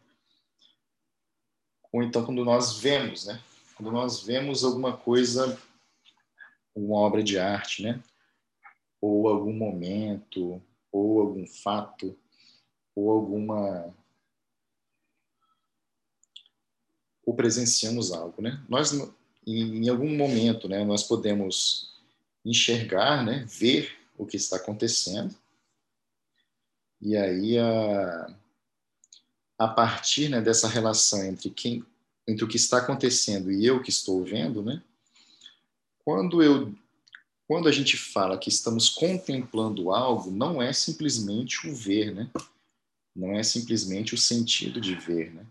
ou então quando nós vemos, né? quando nós vemos alguma coisa, uma obra de arte, né? ou algum momento, ou algum fato, ou alguma ou presenciamos algo, né? Nós em, algum momento, né, nós podemos enxergar, né, ver o que está acontecendo, e aí a, a partir né, dessa relação entre quem entre o que está acontecendo e eu que estou vendo, né? Quando eu quando a gente fala que estamos contemplando algo, não é simplesmente o ver, né? Não é simplesmente o sentido de ver, né?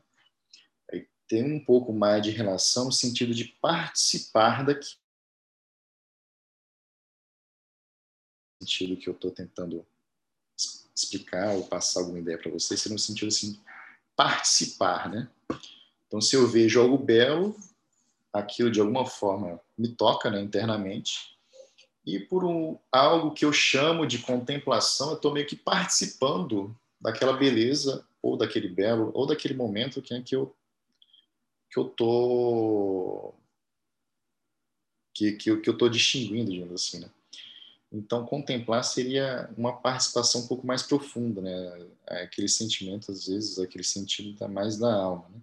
Tem um pouco mais de relação no sentido de participar daqui. sentido que eu estou tentando explicar ou passar alguma ideia para vocês, seria no sentido assim, participar, né? Então, se eu vejo algo belo, aquilo de alguma forma me toca né, internamente, e por um, algo que eu chamo de contemplação, eu estou meio que participando daquela beleza, ou daquele belo, ou daquele momento que, é que eu que eu tô que, que, que eu tô distinguindo, digamos assim, né? Então, contemplar seria uma participação um pouco mais profunda, né? Aquele sentimento, às vezes, aquele sentido mais da alma, né?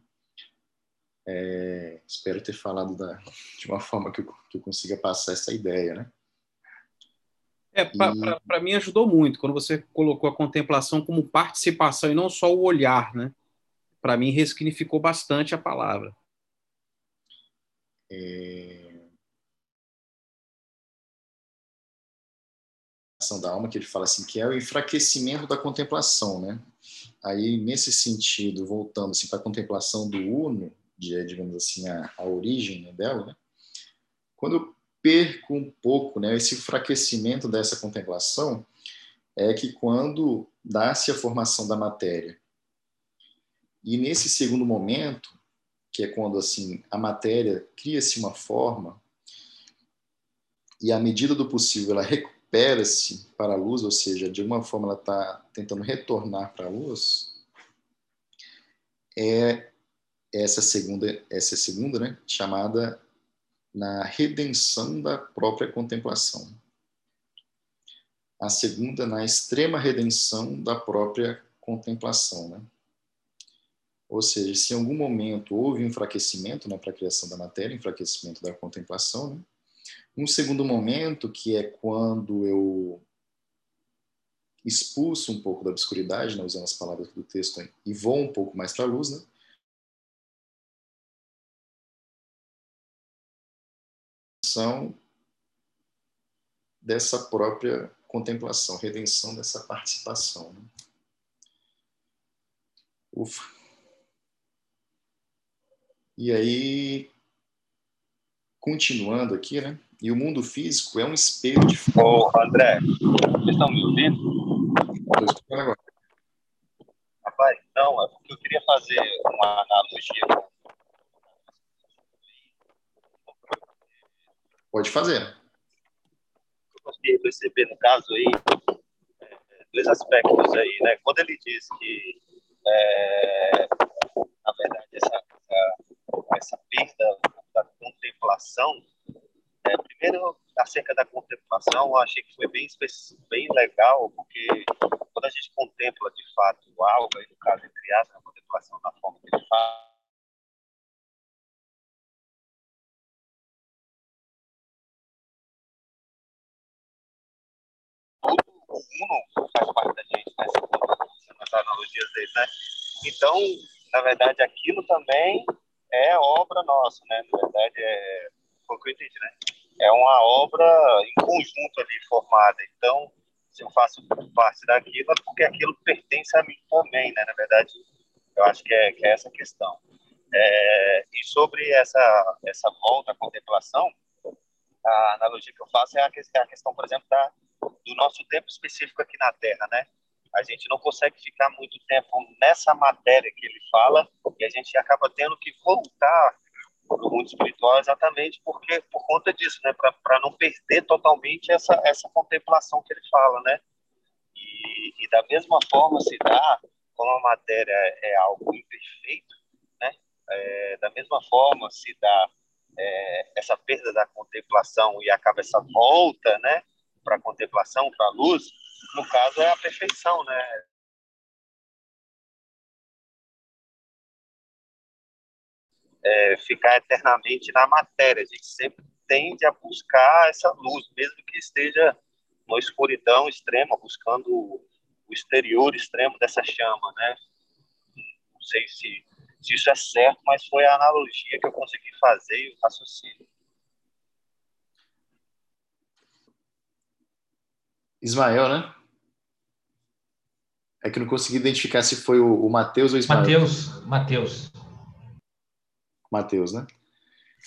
É, espero ter falado da, de uma forma que eu, que eu consiga passar essa ideia, né? É, para e... mim ajudou muito quando você colocou a contemplação como participação e não só o olhar, né? Para mim ressignificou bastante a palavra. É... da alma que ele fala assim que é o enfraquecimento da contemplação, né? Aí nesse sentido, voltando assim para a contemplação do uno, de, digamos assim, a, a origem né, dela, né? quando eu perco um pouco né, esse enfraquecimento dessa contemplação, é que quando dá-se a formação da matéria, e nesse segundo momento, que é quando assim a matéria cria-se uma forma, e à medida do possível ela recupera-se para a luz, ou seja, de alguma forma ela está tentando retornar para a luz, é essa segunda, essa segunda, né, chamada na redenção da própria contemplação. A segunda na extrema redenção da própria contemplação, né? Ou seja, se em algum momento houve um enfraquecimento né, para a criação da matéria, enfraquecimento da contemplação, né? um segundo momento que é quando eu expulso um pouco da obscuridade, né, usando as palavras do texto, e vou um pouco mais para a luz, né? redenção dessa própria contemplação, redenção dessa participação. Né? Ufa. E aí, continuando aqui, né? E o mundo físico é um espelho de. Ô, André, vocês estão me ouvindo? Estou escutando agora. Rapaz, não, é porque eu queria fazer uma analogia Pode fazer. Eu de perceber, no caso aí, é, dois aspectos aí, né? Quando ele diz que, é, na verdade, essa, essa, perda da contemplação, é, primeiro, acerca da contemplação, eu achei que foi bem, bem legal, porque quando a gente contempla, de fato, algo, aí no caso, entre aspas, a contemplação na forma que ele fala, uno faz parte da gente, né? As analogias dele, né? Então, na verdade, aquilo também é obra nossa, né? Na verdade, é foi o que eu entendi, né? É uma obra em conjunto ali formada. Então, se eu faço parte daquilo, é porque aquilo pertence a mim também, né? Na verdade, eu acho que é, que é essa questão. É, e sobre essa, essa volta à contemplação, a analogia que eu faço é a, é questão, por exemplo, da, do nosso tempo específico aqui na Terra, né? A gente não consegue ficar muito tempo nessa matéria que ele fala e a gente acaba tendo que voltar para o mundo espiritual exatamente porque por conta disso, né? Para não perder totalmente essa essa contemplação que ele fala, né? E, e da mesma forma se dá como a matéria é algo imperfeito, né? É, da mesma forma se dá é, essa perda da contemplação e acaba essa volta, né? para contemplação, para luz, no caso é a perfeição, né? é, ficar eternamente na matéria. A gente sempre tende a buscar essa luz, mesmo que esteja na escuridão extrema, buscando o exterior extremo dessa chama, né? Não sei se, se isso é certo, mas foi a analogia que eu consegui fazer e o raciocínio. Ismael, né? É que não consegui identificar se foi o, o Mateus ou o Ismael. Mateus, Mateus. Mateus, né?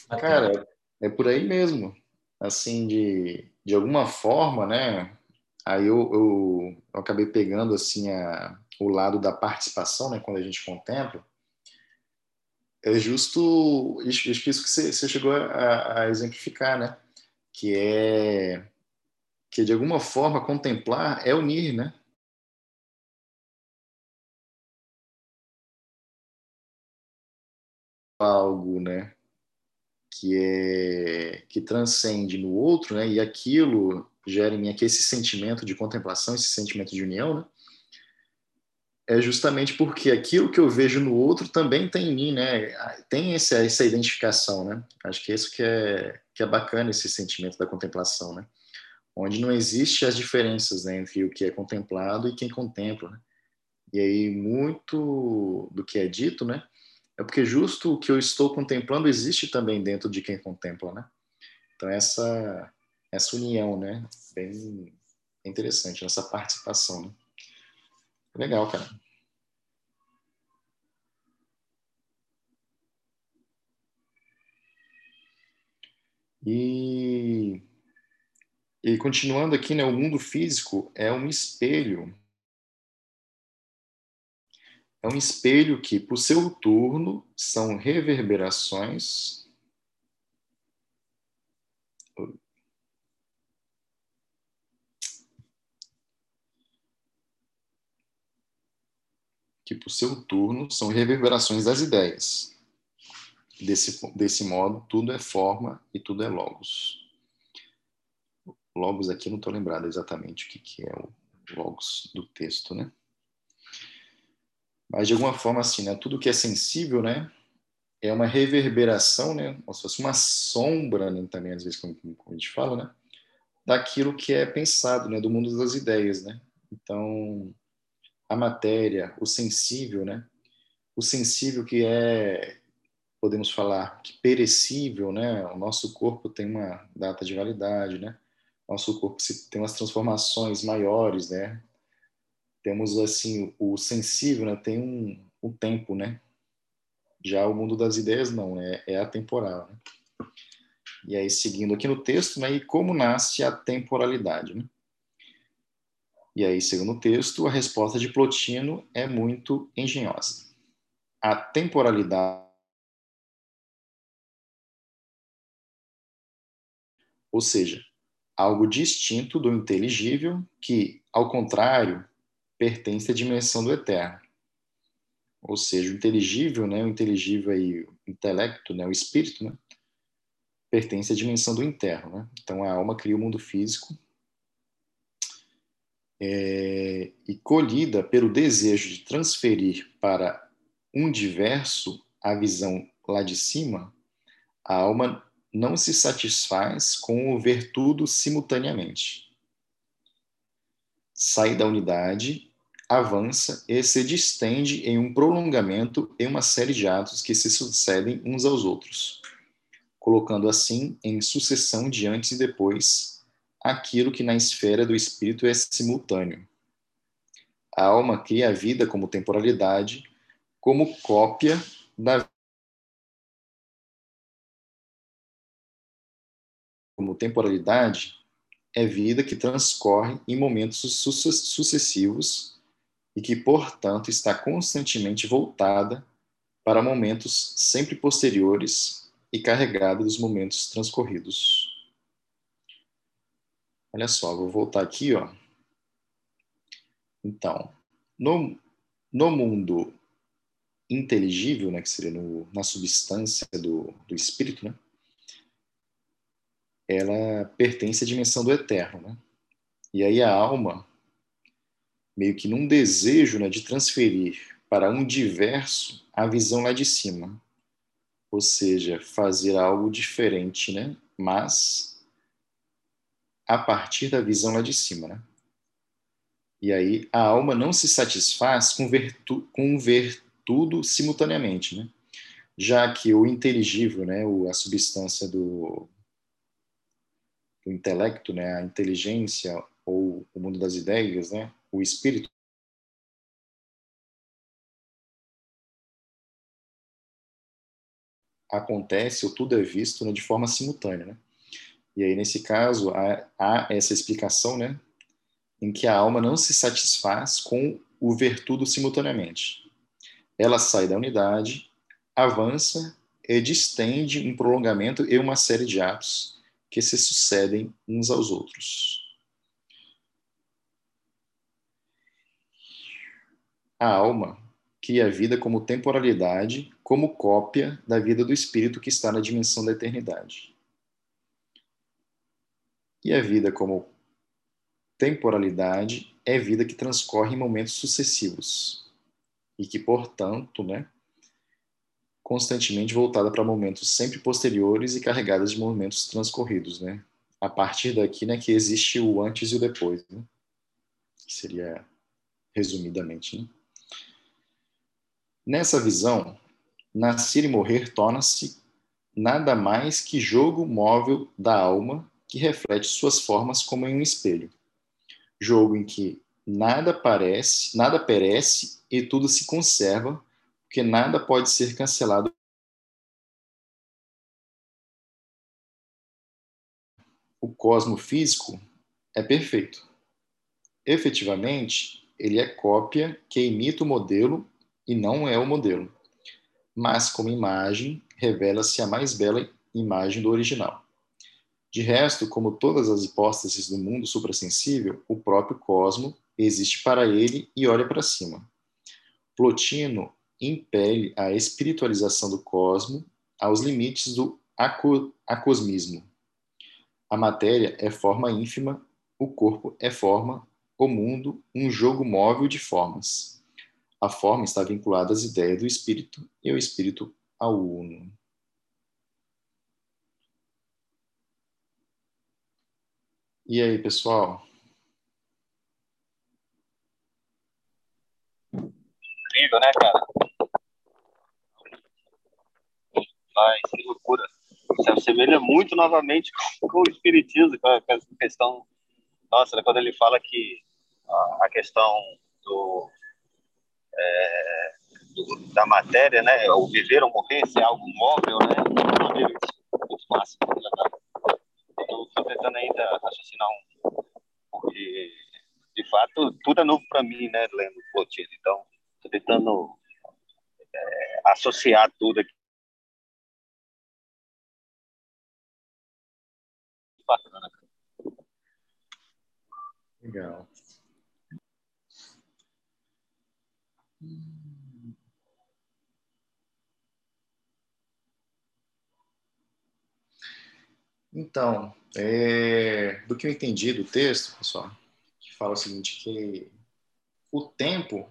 Mateus. Cara, é por aí mesmo. Assim, de, de alguma forma, né? Aí eu, eu, eu acabei pegando, assim, a, o lado da participação, né? Quando a gente contempla. É justo isso, isso que você, você chegou a, a exemplificar, né? Que é que de alguma forma contemplar é unir, né? algo, né, que é que transcende no outro, né, e aquilo gera em mim aqui esse sentimento de contemplação, esse sentimento de união, né, é justamente porque aquilo que eu vejo no outro também tem em mim, né, tem essa, essa identificação, né, acho que é isso que é, que é bacana, esse sentimento da contemplação, né, onde não existe as diferenças né, entre o que é contemplado e quem contempla, né? e aí muito do que é dito, né, é porque justo o que eu estou contemplando existe também dentro de quem contempla, né? Então essa essa união, né? Bem interessante essa participação, né? Legal, cara. E, e continuando aqui, né, o mundo físico é um espelho é um espelho que, por seu turno, são reverberações. Que, por seu turno, são reverberações das ideias. Desse, desse modo, tudo é forma e tudo é logos. Logos aqui, não estou lembrado exatamente o que, que é o logos do texto, né? Mas de alguma forma assim, né, tudo que é sensível, né, é uma reverberação, né, como se fosse uma sombra, né, também às vezes como, como, a gente fala, né, daquilo que é pensado, né, do mundo das ideias, né. Então, a matéria, o sensível, né, o sensível que é podemos falar que perecível, né? O nosso corpo tem uma data de validade, né? Nosso corpo tem umas transformações maiores, né? temos assim o sensível né, tem um, um tempo né já o mundo das ideias não é, é atemporal né? e aí seguindo aqui no texto né e como nasce a temporalidade né? e aí segundo o texto a resposta de Plotino é muito engenhosa a temporalidade ou seja algo distinto do inteligível que ao contrário pertence à dimensão do eterno. Ou seja, o inteligível, né, o inteligível aí, o intelecto, né, o espírito, né, pertence à dimensão do interno. Né? Então a alma cria o mundo físico é, e colhida pelo desejo de transferir para um diverso a visão lá de cima, a alma não se satisfaz com o ver tudo simultaneamente. Sai da unidade avança e se distende em um prolongamento em uma série de atos que se sucedem uns aos outros, colocando assim em sucessão de antes e depois aquilo que na esfera do espírito é simultâneo. A alma cria a vida como temporalidade, como cópia da como temporalidade é vida que transcorre em momentos sucessivos e que, portanto, está constantemente voltada para momentos sempre posteriores e carregada dos momentos transcorridos. Olha só, vou voltar aqui, ó. Então, no, no mundo inteligível, né, que seria no, na substância do, do espírito, né, ela pertence à dimensão do eterno, né? E aí a alma meio que num desejo né, de transferir para um diverso a visão lá de cima, ou seja, fazer algo diferente, né? Mas a partir da visão lá de cima, né? E aí a alma não se satisfaz com com ver tudo simultaneamente, né? Já que o inteligível, né, a substância do, do intelecto, né, a inteligência ou o mundo das ideias, né, o espírito acontece ou tudo é visto né, de forma simultânea, né? E aí nesse caso há, há essa explicação, né, em que a alma não se satisfaz com o ver tudo simultaneamente. Ela sai da unidade, avança e distende um prolongamento e uma série de atos que se sucedem uns aos outros. A alma cria a vida como temporalidade, como cópia da vida do espírito que está na dimensão da eternidade. E a vida como temporalidade é vida que transcorre em momentos sucessivos e que, portanto, né, constantemente voltada para momentos sempre posteriores e carregadas de momentos transcorridos, né? A partir daqui, né, que existe o antes e o depois, né? Que seria resumidamente, né? Nessa visão, nascer e morrer torna-se nada mais que jogo móvel da alma que reflete suas formas como em um espelho jogo em que nada parece, nada perece e tudo se conserva, porque nada pode ser cancelado. O cosmo físico é perfeito. Efetivamente, ele é cópia que imita o modelo e não é o modelo. Mas, como imagem, revela-se a mais bela imagem do original. De resto, como todas as hipóteses do mundo suprassensível, o próprio cosmo existe para ele e olha para cima. Plotino impele a espiritualização do cosmo aos limites do acosmismo. A matéria é forma ínfima, o corpo é forma, o mundo um jogo móvel de formas. A forma está vinculada às ideias do espírito e o espírito ao uno. E aí, pessoal? Incrível, né, cara? Ai, que loucura. Se assemelha muito novamente com o Espiritismo, com essa questão. Nossa, né, quando ele fala que a questão do, é, do, da matéria, né, o viver ou morrer, ser algo móvel, né, muito máximo, né, eu estou tentando ainda raciocinar um, porque de fato tudo é novo para mim, né, lendo Plotino. Então, estou tentando é, associar tudo aqui. Bacana. Legal. Então, é, do que eu entendi do texto, pessoal, que fala o seguinte, que o tempo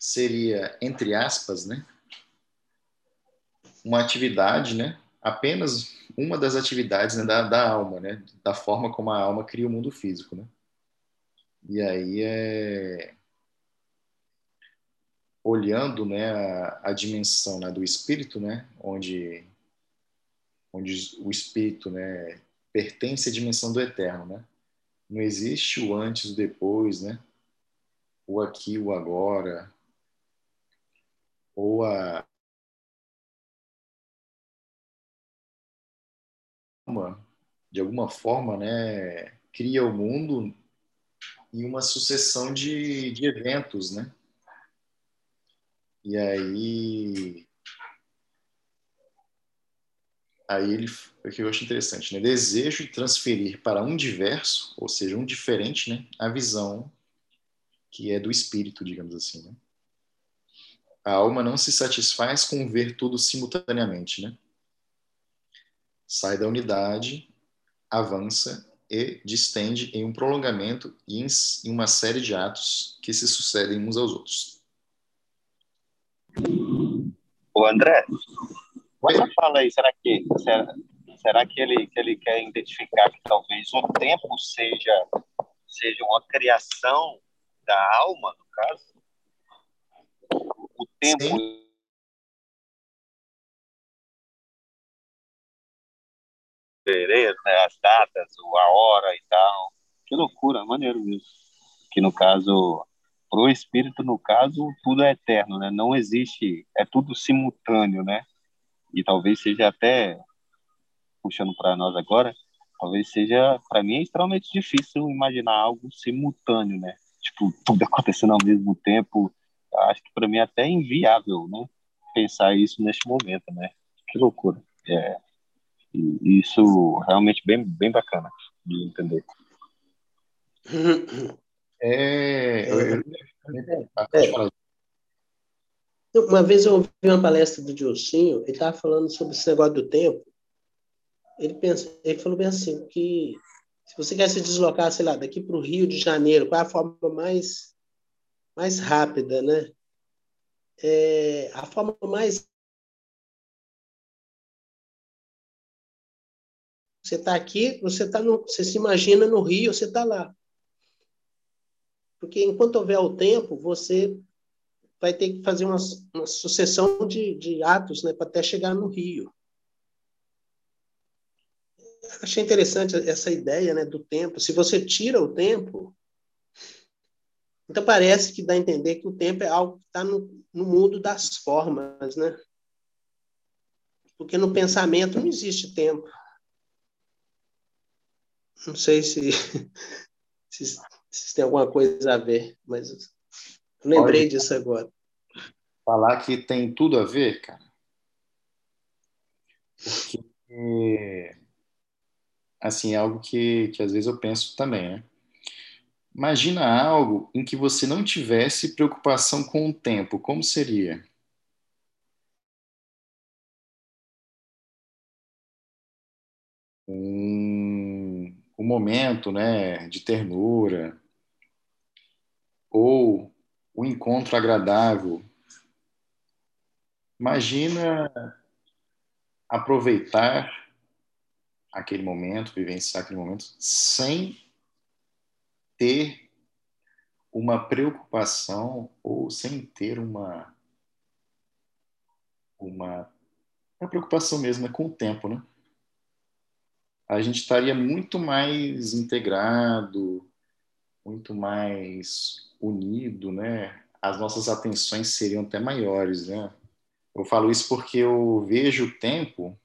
seria, entre aspas, né, uma atividade, né, apenas uma das atividades né, da, da alma, né, da forma como a alma cria o mundo físico, né. E aí é olhando, né, a, a dimensão né, do espírito, né, onde onde o espírito, né, pertence à dimensão do eterno, né? Não existe o antes, o depois, né? O aqui, o agora, ou a de alguma forma, né, cria o mundo em uma sucessão de, de eventos, né? E aí aí ele, o que eu acho interessante, né? Desejo de transferir para um diverso, ou seja, um diferente, né? A visão que é do espírito, digamos assim, né? A alma não se satisfaz com ver tudo simultaneamente, né? Sai da unidade, avança e distende em um prolongamento e em uma série de atos que se sucedem uns aos outros. Ô, André, você fala aí, será que, será, será que, ele, que ele quer identificar que talvez o tempo seja, seja uma criação da alma, no caso? O tempo Sim. Né, as datas, a hora e tal. Que loucura, maneiro mesmo. Que no caso, para o espírito, no caso, tudo é eterno, né? Não existe, é tudo simultâneo, né? E talvez seja até, puxando para nós agora, talvez seja, para mim, é extremamente difícil imaginar algo simultâneo, né? Tipo, tudo acontecendo ao mesmo tempo. Acho que para mim é até inviável, né? Pensar isso neste momento, né? Que loucura. É, e isso realmente bem, bem bacana de entender. É, é, é. Uma vez eu ouvi uma palestra do Dilcinho, ele estava falando sobre esse negócio do tempo. Ele, pensa, ele falou bem assim, que se você quer se deslocar, sei lá, daqui para o Rio de Janeiro, qual é a forma mais, mais rápida, né? É, a forma mais Você está aqui, você tá no, você se imagina no Rio, você está lá. Porque enquanto houver o tempo, você vai ter que fazer uma, uma sucessão de, de atos né, para até chegar no Rio. Achei interessante essa ideia né, do tempo. Se você tira o tempo, então parece que dá a entender que o tempo é algo que está no, no mundo das formas, né? Porque no pensamento não existe tempo. Não sei se, se, se tem alguma coisa a ver, mas eu lembrei Pode disso agora. Falar que tem tudo a ver, cara. Porque, assim, é algo que, que às vezes eu penso também, né? Imagina algo em que você não tivesse preocupação com o tempo, como seria? Um momento né, de ternura, ou um encontro agradável. Imagina aproveitar aquele momento, vivenciar aquele momento, sem ter uma preocupação ou sem ter uma uma, uma preocupação mesmo é com o tempo, né? A gente estaria muito mais integrado, muito mais unido, né? As nossas atenções seriam até maiores, né? Eu falo isso porque eu vejo o tempo.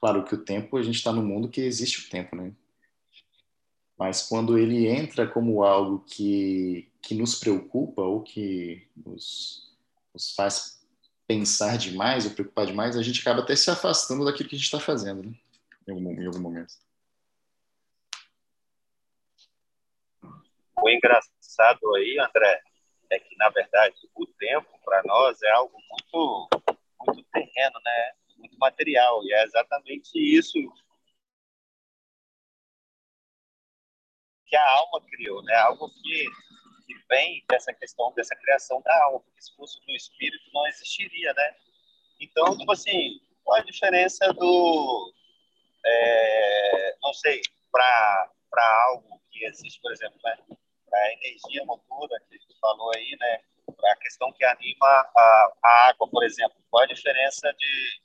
Claro que o tempo, a gente está no mundo que existe o tempo, né? Mas quando ele entra como algo que, que nos preocupa ou que nos, nos faz pensar demais ou preocupar demais, a gente acaba até se afastando daquilo que a gente está fazendo, né? Em algum, momento. O engraçado aí, André, é que, na verdade, o tempo, para nós, é algo muito, muito terreno, né? muito material, e é exatamente isso que a alma criou, né? algo que, que vem dessa questão, dessa criação da alma, porque se fosse do espírito não existiria, né? Então, tipo assim, qual a diferença do, é, não sei, para algo que existe, por exemplo, né, para a energia motora que a gente falou aí, né, para a questão que anima a, a, água, por exemplo, qual a diferença de,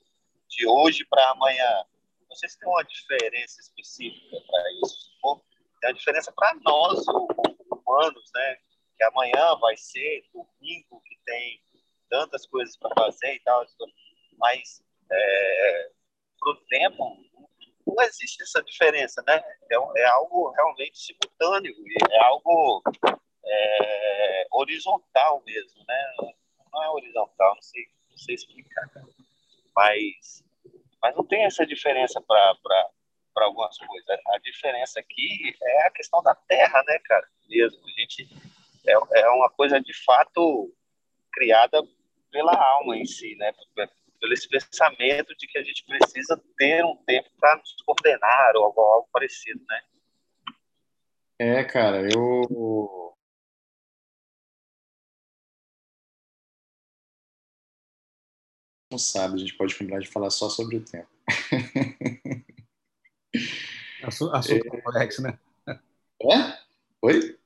de hoje para amanhã? Não sei se tem uma diferença específica para isso, tem uma diferença para nós, humanos, né, que amanhã vai ser domingo, que tem tantas coisas para fazer e tal, mas é, para o tempo não existe essa diferença, né? É, é algo realmente simultâneo, é algo é, horizontal mesmo, né? Não é horizontal, não sei, não sei explicar, mas, mas não tem essa diferença para algumas coisas. A diferença aqui é a questão da terra, né, cara? Mesmo. A gente é, é uma coisa de fato criada pela alma em si, né? Pelo esse pensamento de que a gente precisa ter um tempo para nos coordenar ou algo, algo parecido, né? É, cara, eu sábado a gente pode combinar de falar só sobre o tempo. Assunto é... complexo, né? É? Oi?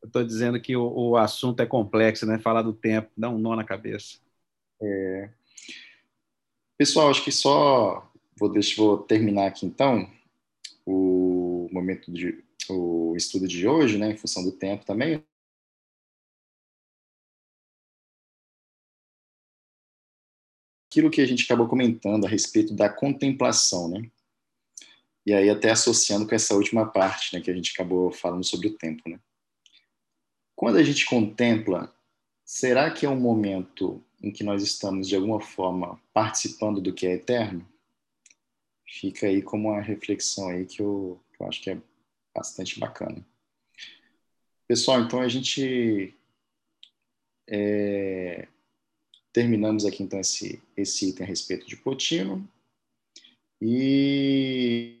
Eu estou dizendo que o, o, assunto é complexo, né? Falar do tempo dá um nó na cabeça. É... Pessoal, acho que só vou, deixar, vou terminar aqui então o momento de o estudo de hoje, né, em função do tempo também. Aquilo que a gente acabou comentando a respeito da contemplação, né? E aí até associando com essa última parte, né, que a gente acabou falando sobre o tempo, né? Quando a gente contempla, será que é um momento em que nós estamos de alguma forma participando do que é eterno? Fica aí como uma reflexão aí que eu, que eu acho que é bastante bacana. Pessoal, então a gente é, terminamos aqui então esse, esse item a respeito de Plotino e